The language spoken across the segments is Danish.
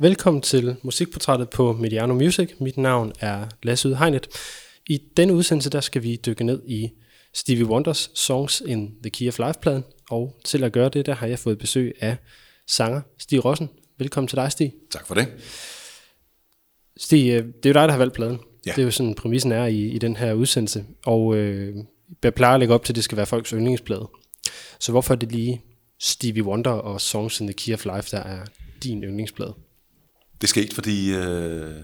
Velkommen til musikportrættet på Mediano Music. Mit navn er Lasse Udhegnet. I denne udsendelse der skal vi dykke ned i Stevie Wonders Songs in the Key of Life-pladen. Og til at gøre det, der har jeg fået besøg af sanger Stig Rossen. Velkommen til dig, Stig. Tak for det. Stig, øh, det er jo dig, der har valgt pladen. Ja. Det er jo sådan, præmissen er i, i den her udsendelse. Og øh, jeg plejer at lægge op til, at det skal være folks yndlingsplade. Så hvorfor er det lige Stevie Wonder og Songs in the Key of Life, der er din yndlingsplade? Det skete, fordi øh,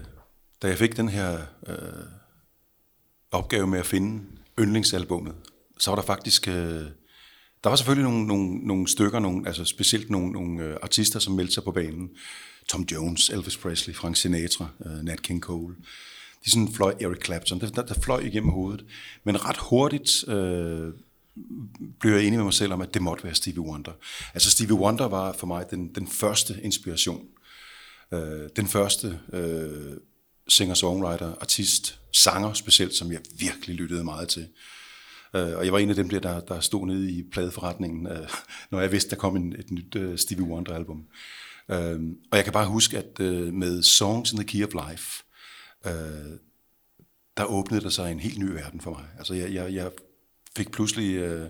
da jeg fik den her øh, opgave med at finde yndlingsalbummet, så var der faktisk... Øh, der var selvfølgelig nogle, nogle, nogle stykker, nogle, altså specielt nogle, nogle øh, artister, som meldte sig på banen. Tom Jones, Elvis Presley, Frank Sinatra, øh, Nat King Cole. De sådan fløj Eric Clapton, der, der, der fløj igennem hovedet. Men ret hurtigt øh, blev jeg enig med mig selv om, at det måtte være Stevie Wonder. Altså Stevie Wonder var for mig den, den første inspiration. Øh, den første øh, singer-songwriter, artist, sanger specielt, som jeg virkelig lyttede meget til. Øh, og jeg var en af dem der, der, der stod nede i pladeforretningen, øh, når jeg vidste, der kom en, et nyt øh, Stevie Wonder-album. Øh, og jeg kan bare huske, at øh, med Songs in the Key of Life, øh, der åbnede der sig en helt ny verden for mig. Altså jeg, jeg, jeg fik pludselig øh,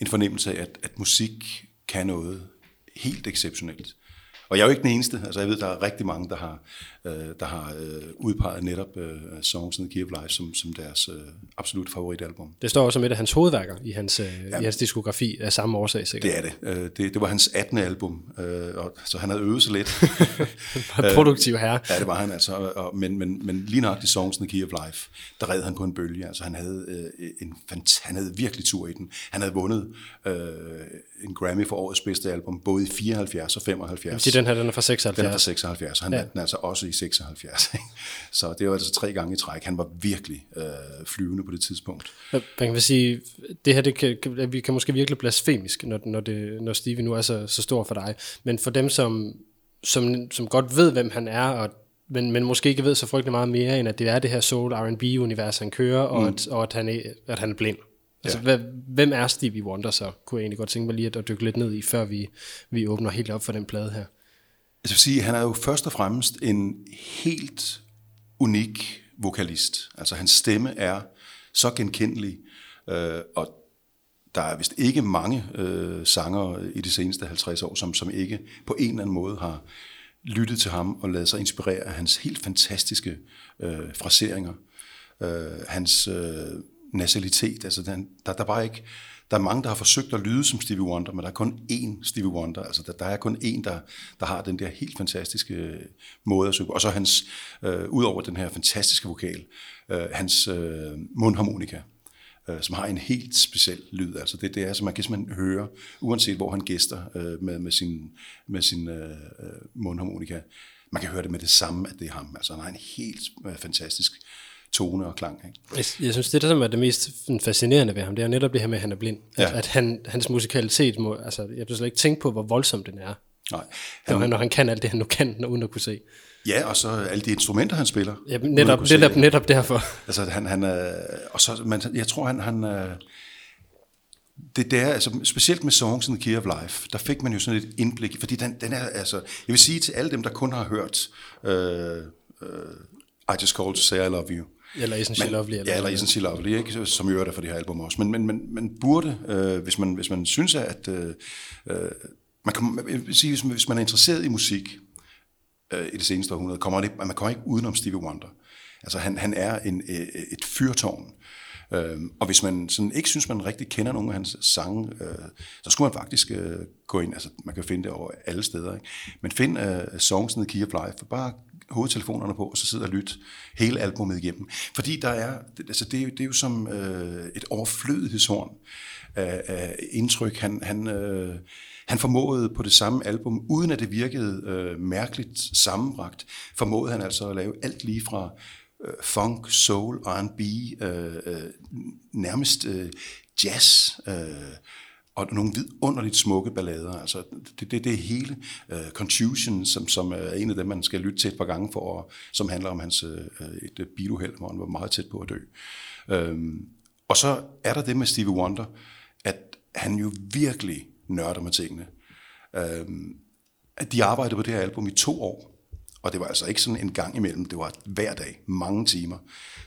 en fornemmelse af, at, at musik kan noget helt exceptionelt. Og jeg er jo ikke den eneste. Altså jeg ved, der er rigtig mange, der har, øh, der har øh, udpeget netop øh, Songs in the Key of Life som, som deres øh, absolut favoritalbum. Det står også som et af hans hovedværker i hans, øh, ja. i hans diskografi af samme årsag, sikkert. Det er det. Øh, det. Det var hans 18. album, øh, og, så han havde øvet sig lidt. Produktiv herre. Ja, det var han altså. Og, men, men, men lige nok Songs in the Key of Life, der red han på en bølge. Altså han havde, øh, en, han havde virkelig tur i den. Han havde vundet øh, en Grammy for årets bedste album, både i 74 og 75. Så den her, den er fra 76. Den er fra 76, og han ja. vandt den altså også i 76. Ikke? Så det var altså tre gange i træk. Han var virkelig øh, flyvende på det tidspunkt. Man kan sige, det her, det kan, vi kan måske virkelig blasfemisk, når, når, det, når Stevie nu er så, så stor for dig. Men for dem, som, som, som godt ved, hvem han er, og men, men måske ikke ved så frygtelig meget mere, end at det er det her soul R&B-univers, han kører, og, mm. at, og at, han er, at han er blind. Altså, ja. hvem er Stevie Wonder så, kunne jeg egentlig godt tænke mig lige at dykke lidt ned i, før vi, vi åbner helt op for den plade her. Jeg vil sige, han er jo først og fremmest en helt unik vokalist. Altså hans stemme er så genkendelig, øh, og der er vist ikke mange øh, sanger i de seneste 50 år, som, som ikke på en eller anden måde har lyttet til ham og lavet sig inspirere af hans helt fantastiske øh, fraseringer. Øh, hans øh, nasalitet, altså den, der, der bare ikke der er mange, der har forsøgt at lyde som Stevie Wonder, men der er kun én Stevie Wonder. Altså, der, der er kun én, der, der har den der helt fantastiske øh, måde at synge. Og så hans, øh, ud over den her fantastiske vokal, øh, hans øh, mundharmonika, øh, som har en helt speciel lyd. Altså det, det er, så man kan simpelthen høre, uanset hvor han gæster øh, med, med sin, med sin øh, øh, mundharmonika, man kan høre det med det samme, at det er ham. Altså han har en helt øh, fantastisk tone og klang. Ikke? Jeg, jeg synes, det der som er det mest fascinerende ved ham, det er netop det her med, at han er blind. Ja. At, at han, hans musikalitet må, altså jeg vil slet ikke tænke på, hvor voldsom den er. Nej. Han, når, når han kan alt det, han nu kan, uden at kunne se. Ja, og så alle de instrumenter, han spiller. Ja, netop, netop, netop derfor. Altså, han, han, øh, og så, men jeg tror, han, han øh, det der, altså specielt med Songs in the Key of Life, der fik man jo sådan et indblik, fordi den, den er, altså, jeg vil sige til alle dem, der kun har hørt uh, uh, I Just Called to Say I Love You, eller Isn't She Lovely. Eller ja, eller Isn't She Lovely, ikke? som jo er der for de her album også. Men, men, men man burde, øh, hvis, man, hvis man synes, at... Øh, man kan, jeg vil sige, hvis man, hvis man er interesseret i musik øh, i det seneste århundrede, kommer man, ikke, man kommer ikke udenom Stevie Wonder. Altså han, han er en, et fyrtårn. Øh, og hvis man sådan ikke synes, man rigtig kender nogle af hans sange, øh, så skulle man faktisk øh, gå ind, altså man kan finde det over alle steder, ikke? men find uh, Songs in the Key of Life, bare hovedtelefonerne på, og så sidder og lytte hele albumet igennem. Fordi der er, altså det, er jo, det er jo som øh, et overflødighedshorn af, af indtryk. Han, han, øh, han formåede på det samme album, uden at det virkede øh, mærkeligt sammenbragt, formåede han altså at lave alt lige fra øh, funk, soul, R&B, øh, øh, nærmest øh, jazz, øh, og nogle vidunderligt smukke ballader. Altså, det, det, det er hele øh, uh, Contusion, som, som er en af dem, man skal lytte til et par gange for, som handler om hans uh, et øh, biluheld, hvor han var meget tæt på at dø. Um, og så er der det med Stevie Wonder, at han jo virkelig nørder med tingene. Um, de arbejdede på det her album i to år. Og det var altså ikke sådan en gang imellem, det var hver dag, mange timer,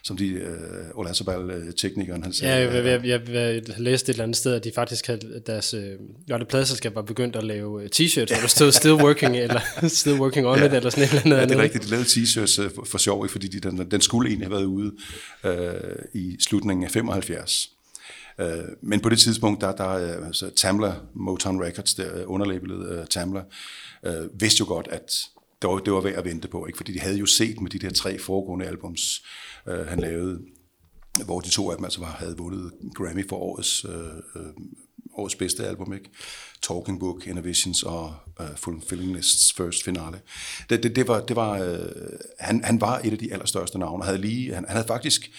som de, øh, Olasabal-teknikeren, han sagde. Ja, jeg, jeg, jeg, jeg, læste et eller andet sted, at de faktisk havde deres, øh, ja, det pladselskab var begyndt at lave øh, t-shirts, hvor der stod still working, eller still working on ja. it, eller sådan et eller andet. Ja, det er rigtigt, de lavede t-shirts øh, for, for sjov, fordi de, den, den skulle egentlig have været ude øh, i slutningen af 75. Øh, men på det tidspunkt, der, der altså, Tamla, Motown Records, der underlabelet uh, Tamla, uh, vidste jo godt, at det var, det var værd at vente på, ikke? fordi de havde jo set med de der tre foregående albums, øh, han lavede, hvor de to af dem altså var, havde vundet Grammy for årets, øh, øh årets bedste album, ikke? Talking Book, Innovations og øh, Fulfilling Lists First Finale. Det, det, det var, det var øh, han, han var et af de allerstørste navne, havde lige, han, han havde faktisk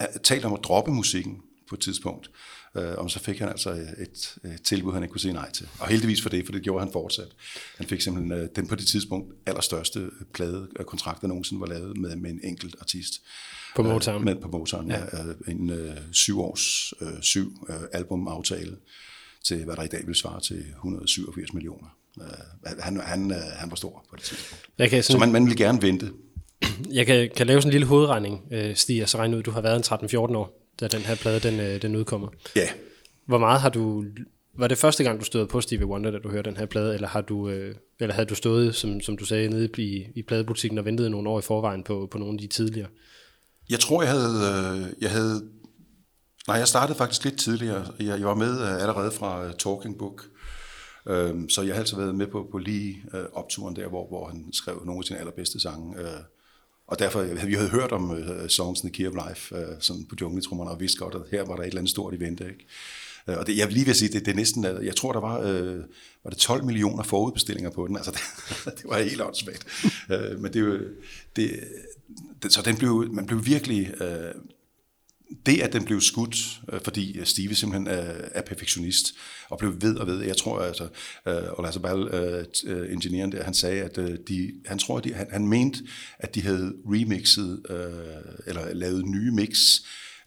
øh, talt om at droppe musikken på et tidspunkt. Øh, og så fik han altså et, et tilbud, han ikke kunne sige nej til. Og heldigvis for det, for det gjorde han fortsat. Han fik simpelthen øh, den på det tidspunkt allerstørste pladekontrakt, der nogensinde var lavet med, med en enkelt artist. På Motown? Øh, med på Motown, ja. ja. Øh, en øh, syv års, øh, syv øh, albumaftale til, hvad der i dag vil svare til 187 millioner. Øh, han, han, øh, han var stor på det tidspunkt. Jeg kan sådan, så man, man vil gerne vente. Jeg kan, kan lave sådan en lille hovedregning, øh, Stig, og så regne ud, at du har været en 13-14 år da den her plade den, øh, den udkommer. Ja. Hvor meget har du... Var det første gang, du stod på Stevie Wonder, da du hørte den her plade, eller, har du, øh, eller havde du stået, som, som du sagde, nede i, i pladebutikken og ventet nogle år i forvejen på, på nogle af de tidligere? Jeg tror, jeg havde, øh, jeg havde... Nej, jeg startede faktisk lidt tidligere. Jeg, jeg var med allerede fra Talking Book, øhm, så jeg har altid været med på, på lige opturen der, hvor, hvor han skrev nogle af sine allerbedste sange. Og derfor, vi havde hørt om øh, uh, Songs in the Key of Life, uh, sådan på jungletrummerne, og vidste godt, at her var der et eller andet stort event, ikke? Uh, og det, jeg vil lige vil sige, det, det er næsten, jeg tror, der var, uh, var det 12 millioner forudbestillinger på den, altså det, det var helt åndssvagt. Uh, men det, det, det, så den blev, man blev virkelig uh, det, at den blev skudt, øh, fordi øh, Steve simpelthen er, er perfektionist, og blev ved og ved. Jeg tror, altså, øh, uh, Ola Sabal, uh, ingeniøren der, han sagde, at uh, de, han tror, at de, han, han mente, at de havde remixet, uh, eller lavet nye mix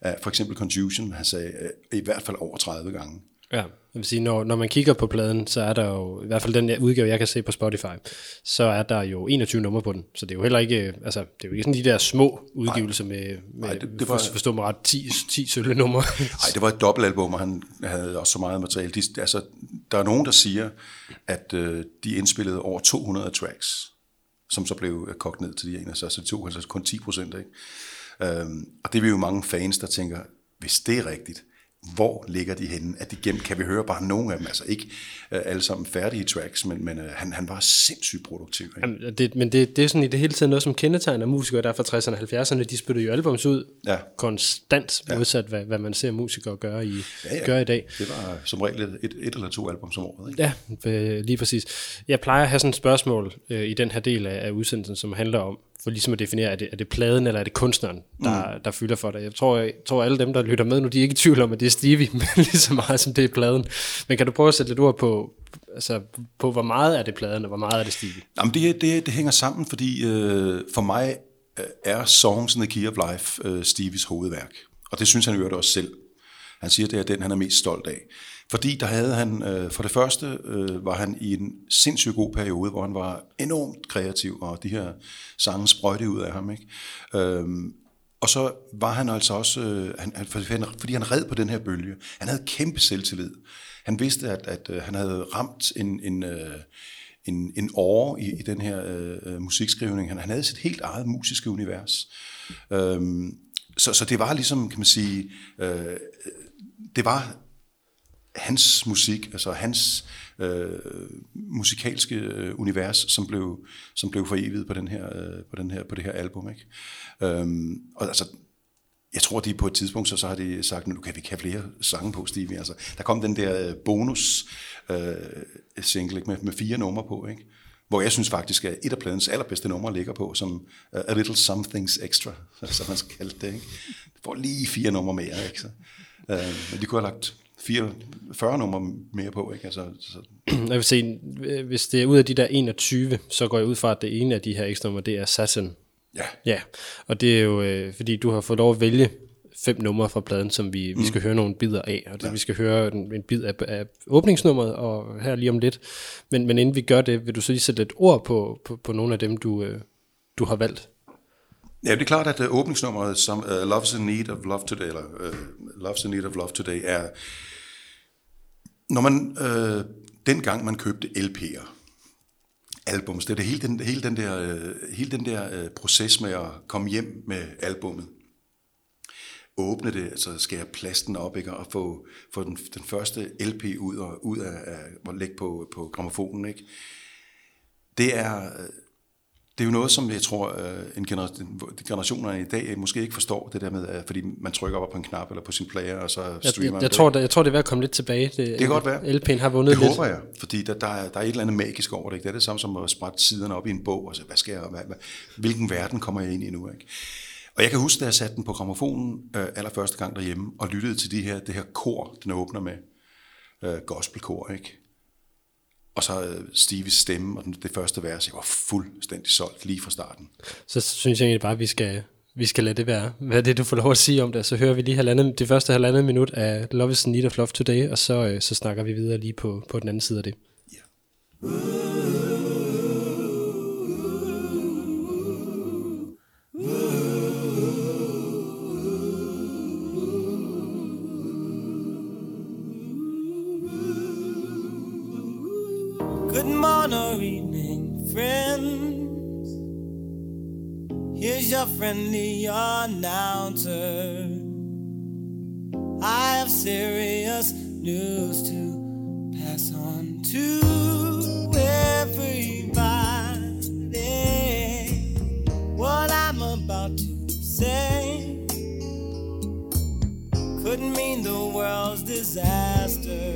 af for eksempel Confusion, han sagde, uh, i hvert fald over 30 gange. Ja, jeg vil sige, når, når man kigger på pladen, så er der jo, i hvert fald den udgave, jeg kan se på Spotify, så er der jo 21 numre på den. Så det er jo heller ikke, altså, det er jo ikke sådan de der små udgivelser med, med nej, det, det var, forstå mig ret, 10, 10 sølle numre. Nej, det var et dobbeltalbum, og han havde også så meget materiale. De, altså, der er nogen, der siger, at øh, de indspillede over 200 tracks, som så blev kogt ned til de ene, så det tog altså kun 10 procent. Ikke? Øhm, og det er jo mange fans, der tænker, hvis det er rigtigt, hvor ligger de henne? Er de gemt? Kan vi høre bare nogle af dem? Altså ikke uh, alle sammen færdige tracks, men, men uh, han, han var sindssygt produktiv. Ikke? Jamen, det, men det, det er sådan i det hele tiden noget, som kendetegner musikere, der fra 60'erne og 70'erne, de spytter jo albums ud ja. konstant, ja. modsat hvad, hvad man ser musikere gøre i, ja, ja. gøre i dag. Det var som regel et, et eller to album om året. Ikke? Ja, lige præcis. Jeg plejer at have sådan et spørgsmål uh, i den her del af, af udsendelsen, som handler om, for ligesom at definere, er det, er det pladen eller er det kunstneren, der, mm. der fylder for dig. Jeg tror, jeg tror, alle dem, der lytter med nu, de er ikke i tvivl om, at det er Stevie, men lige så meget som det er pladen. Men kan du prøve at sætte lidt ord på, altså, på hvor meget er det pladen, og hvor meget er det Stevie? Jamen det, det, det hænger sammen, fordi øh, for mig øh, er Songs in the Key of Life øh, Stevies hovedværk. Og det synes han jo også selv. Han siger, det er den, han er mest stolt af. Fordi der havde han, øh, for det første øh, var han i en sindssygt god periode, hvor han var enormt kreativ, og de her sange sprøjte ud af ham. Ikke? Øhm, og så var han altså også, øh, han, han, fordi han red på den her bølge, han havde kæmpe selvtillid. Han vidste, at, at øh, han havde ramt en, en, øh, en, en åre i, i den her øh, øh musikskrivning. Han, han havde sit helt eget musiske univers. Øhm, så, så det var ligesom, kan man sige, øh, det var hans musik, altså hans øh, musikalske øh, univers, som blev, som blev foreviget på, den her, øh, på, den her, på det her album. Ikke? Øhm, og altså, jeg tror, de på et tidspunkt, så, så har de sagt, nu kan vi ikke have flere sange på, Stevie. Altså, der kom den der øh, bonus øh, single ikke? Med, med fire numre på, ikke? hvor jeg synes faktisk, at et af pladens allerbedste numre ligger på, som uh, A Little Somethings Extra, som man skal kalde det. Ikke? Det får lige fire numre mere. Ikke? Så, øh, men de kunne have lagt 40 numre mere på. Ikke? Altså, så. Jeg vil se, hvis det er ud af de der 21, så går jeg ud fra, at det ene af de her ekstra numre, det er Assassin. Ja. Ja, og det er jo, øh, fordi du har fået lov at vælge fem numre fra pladen, som vi, mm. vi skal høre nogle bidder af, og det, ja. vi skal høre en, en bid af, af åbningsnummeret, og her lige om lidt. Men, men inden vi gør det, vil du så lige sætte lidt ord på, på, på nogle af dem, du, øh, du har valgt? Ja, det er klart, at øh, åbningsnummeret som øh, uh, Love's in Need of Love Today, eller øh, uh, Love's in Need of Love Today, er, når man, uh, dengang man købte LP'er, albums, det er det hele den, hele den der, uh, hele den der uh, proces med at komme hjem med albummet, åbne det, altså skære plasten op, ikke, og få, få den, den første LP ud, og, ud af, af og lægge på, på gramofonen, ikke? Det er, det er jo noget, som jeg tror, øh, en generation, generationerne i dag måske ikke forstår, det der med, at fordi man trykker op på en knap eller på sin player, og så streamer jeg, jeg, jeg, tror, det, jeg tror, det er ved at komme lidt tilbage. Det, det kan godt være. LP'en har vundet det lidt. Det håber jeg, fordi der, der, er, der er et eller andet magisk over det. Ikke? Det er det samme som at sprætte siderne op i en bog, og så, hvad skal jeg, hvad, hvad, hvilken verden kommer jeg ind i nu? Ikke? Og jeg kan huske, da jeg satte den på gramofonen øh, allerførste gang derhjemme, og lyttede til de her, det her kor, den åbner med, øh, gospelkor, ikke? Og så øh, Steves stemme og den, det første vers, jeg var fuldstændig solgt lige fra starten. Så synes jeg egentlig bare, at vi skal, vi skal lade det være. Hvad er det, du får lov at sige om det? Så hører vi lige halvandet, det første halvandet minut af Love is Need of Love Today, og så, øh, så snakker vi videre lige på, på den anden side af det. Yeah. Here's your friendly announcer. I have serious news to pass on to everybody. What I'm about to say could mean the world's disaster,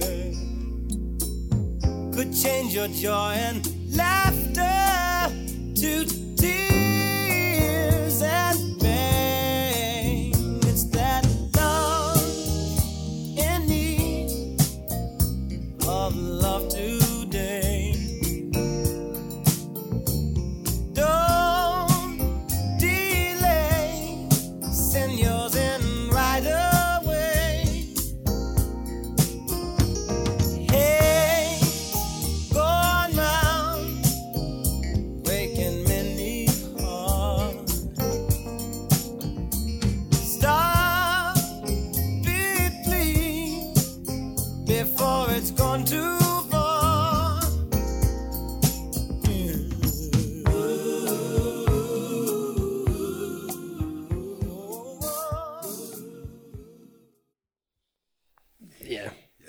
could change your joy and laughter to tears and pain. It's that love in need of love to.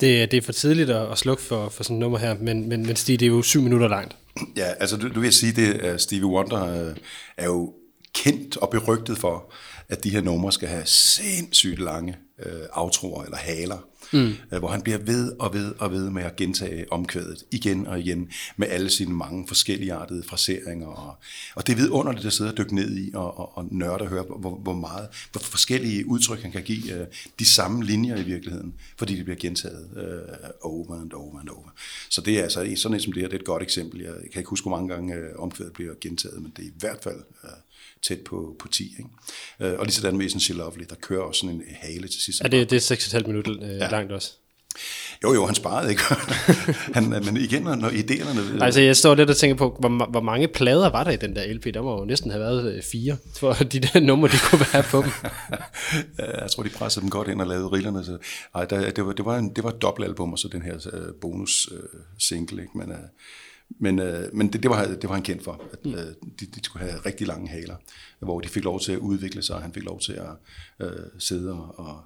Det, det er for tidligt at, at slukke for, for sådan et nummer her, men, men, men Stig, det er jo syv minutter langt. Ja, altså du, du vil sige, det Stevie Wonder øh, er jo kendt og berygtet for, at de her numre skal have sindssygt lange øh, aftroer eller haler mm. øh, hvor han bliver ved og ved og ved med at gentage omkvædet igen og igen med alle sine mange forskellige artede fraseringer. Og, og det er vidunderligt at sidde og dykke ned i og, og, og nørde og høre, hvor, hvor meget, hvor forskellige udtryk han kan give øh, de samme linjer i virkeligheden, fordi det bliver gentaget øh, over and over and over. Så det er altså sådan et som det her, det er et godt eksempel. Jeg kan ikke huske, hvor mange gange øh, omkvædet bliver gentaget, men det er i hvert fald øh, tæt på, på 10. Ikke? Øh, og lige sådan med She Lovely, der kører også sådan en hale til sidst. Ja, det, det er 6,5 minutter øh, ja. langt også. Jo, jo, han sparede ikke. han, men igen, når idéerne... Altså, jeg står lidt og tænker på, hvor, hvor mange plader var der i den der LP? Der må jo næsten have været øh, fire, for de der numre, de kunne være på dem. jeg tror, de pressede dem godt ind og lavede rillerne. Så, ej, der, det, var, det, var en, det var et dobbeltalbum, og så den her bonus single. Ikke? Men, uh, men, uh, men det, det, var, det var han kendt for, at uh, de, de skulle have rigtig lange haler, hvor de fik lov til at udvikle sig, og han fik lov til at uh, sidde og, og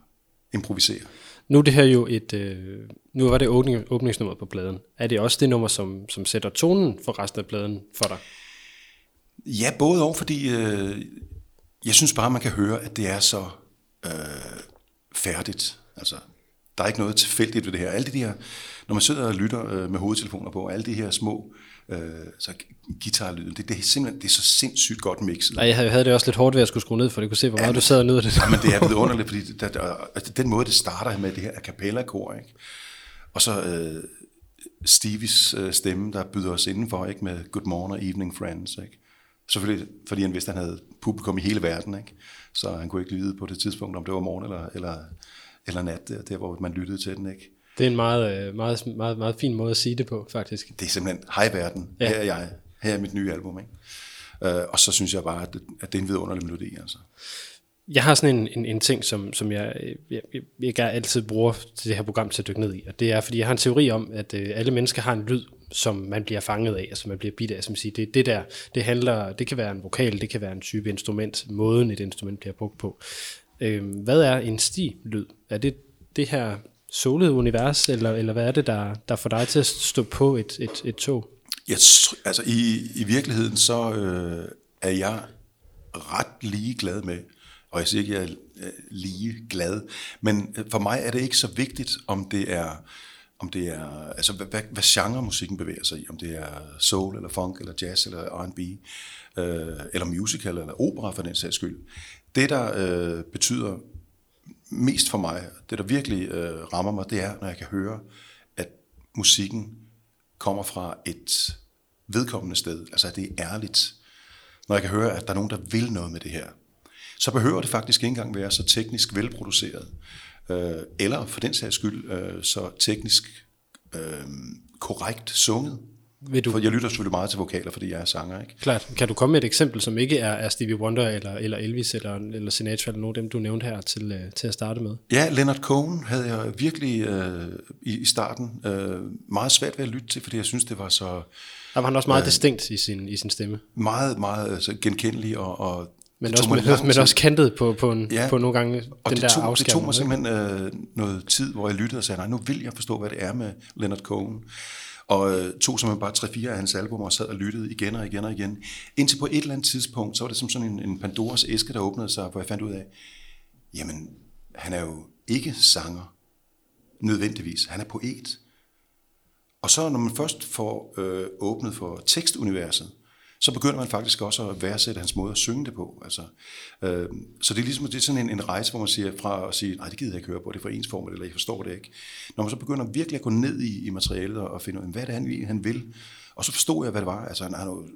improvisere. Nu er det her jo et, øh, nu var det åbning, åbningsnummer på pladen. Er det også det nummer, som, som sætter tonen for resten af pladen for dig? Ja, både og, fordi øh, jeg synes bare, man kan høre, at det er så øh, færdigt. Altså, der er ikke noget tilfældigt ved det her. Alle de her, når man sidder og lytter øh, med hovedtelefoner på, alle de her små øh, så guitarlyden, det, det, er simpelthen det er så sindssygt godt mixet. Nej, jeg havde det også lidt hårdt ved at skulle skrue ned, for det kunne se, hvor meget ja, du sad og nød det. Ja, men det er underligt, fordi der, der, altså, den måde, det starter med det her a cappella-kor, ikke? og så øh, Stevies øh, stemme, der byder os indenfor ikke? med Good Morning, Evening Friends. Ikke? Selvfølgelig, fordi han vidste, at han havde publikum i hele verden, ikke? så han kunne ikke vide på det tidspunkt, om det var morgen eller, eller, eller nat, der, der hvor man lyttede til den. Ikke? Det er en meget, øh, meget, meget, meget fin måde at sige det på, faktisk. Det er simpelthen, hej verden, ja. her er jeg, her er mit nye album. Ikke? Øh, og så synes jeg bare, at det, at det er en vidunderlig melodi. Altså. Jeg har sådan en, en, en ting, som, som jeg, jeg, altid bruger til det her program til at dykke ned i, og det er, fordi jeg har en teori om, at øh, alle mennesker har en lyd, som man bliver fanget af, altså man bliver bidt af, som siger, det, det der, det handler, det kan være en vokal, det kan være en type instrument, måden et instrument bliver brugt på. Øh, hvad er en sti-lyd? Er det det her solede univers, eller, eller hvad er det, der, der får dig til at stå på et, et, et tog? Jeg, altså i, i virkeligheden, så øh, er jeg ret lige glad med, og jeg siger ikke, at jeg er øh, lige glad, men øh, for mig er det ikke så vigtigt, om det er, om det er altså hvad, hvad, hvad genre musikken bevæger sig i, om det er soul, eller funk, eller jazz, eller R&B, øh, eller musical, eller opera for den sags skyld. Det, der øh, betyder mest for mig, det der virkelig øh, rammer mig, det er, når jeg kan høre, at musikken kommer fra et vedkommende sted, altså at det er ærligt. Når jeg kan høre, at der er nogen, der vil noget med det her, så behøver det faktisk ikke engang være så teknisk velproduceret, øh, eller for den sags skyld øh, så teknisk øh, korrekt sunget. Vil du... For jeg lytter selvfølgelig meget til vokaler, fordi jeg er sanger. Ikke? Klart. Kan du komme med et eksempel, som ikke er, er Stevie Wonder eller, eller Elvis eller, eller Sinatra eller nogen af dem, du nævnte her til, uh, til at starte med? Ja, Leonard Cohen havde jeg virkelig uh, i, i starten uh, meget svært ved at lytte til, fordi jeg synes, det var så... Der var han også meget uh, distinkt i sin, i sin stemme. Meget, meget altså, genkendelig og, og men også, med, men også kantet på, på, en, ja, på nogle gange og den det tog, der Det tog mig simpelthen øh, noget tid, hvor jeg lyttede og sagde, nej, nu vil jeg forstå, hvad det er med Leonard Cohen. Og øh, tog simpelthen bare tre-fire af hans album og sad og lyttede igen og igen og igen. Indtil på et eller andet tidspunkt, så var det som sådan en, en Pandoras æske, der åbnede sig, hvor jeg fandt ud af, jamen, han er jo ikke sanger, nødvendigvis. Han er poet. Og så når man først får øh, åbnet for tekstuniverset, så begynder man faktisk også at værdsætte hans måde at synge det på. Altså, øh, så det er ligesom det er sådan en, en rejse, hvor man siger fra at sige, nej, det gider jeg ikke høre på, det er for ensformet, eller jeg forstår det ikke. Når man så begynder virkelig at gå ned i, i materialet og finde ud af, hvad det er, han, han vil, og så forstod jeg, hvad det var. Altså, han har jo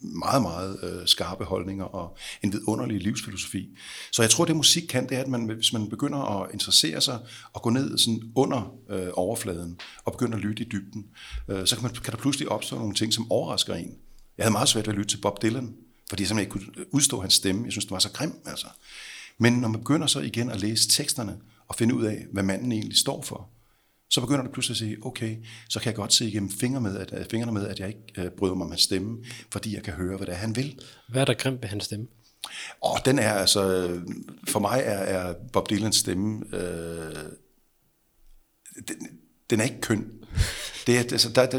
meget, meget øh, skarpe holdninger og en vidunderlig livsfilosofi. Så jeg tror, det musik kan, det er, at man, hvis man begynder at interessere sig og gå ned sådan under øh, overfladen og begynder at lytte i dybden, øh, så kan, man, kan der pludselig opstå nogle ting, som overrasker en. Jeg havde meget svært ved at lytte til Bob Dylan, fordi jeg simpelthen ikke kunne udstå hans stemme. Jeg synes, det var så grim, altså. Men når man begynder så igen at læse teksterne og finde ud af, hvad manden egentlig står for, så begynder du pludselig at sige, okay, så kan jeg godt se igennem fingre med, at, øh, fingrene med, at jeg ikke øh, bryder mig om hans stemme, fordi jeg kan høre, hvad det er, han vil. Hvad er der grimt ved hans stemme? Og den er altså, for mig er, er Bob Dylans stemme, øh, den, den er ikke køn. Det er, altså, der, der,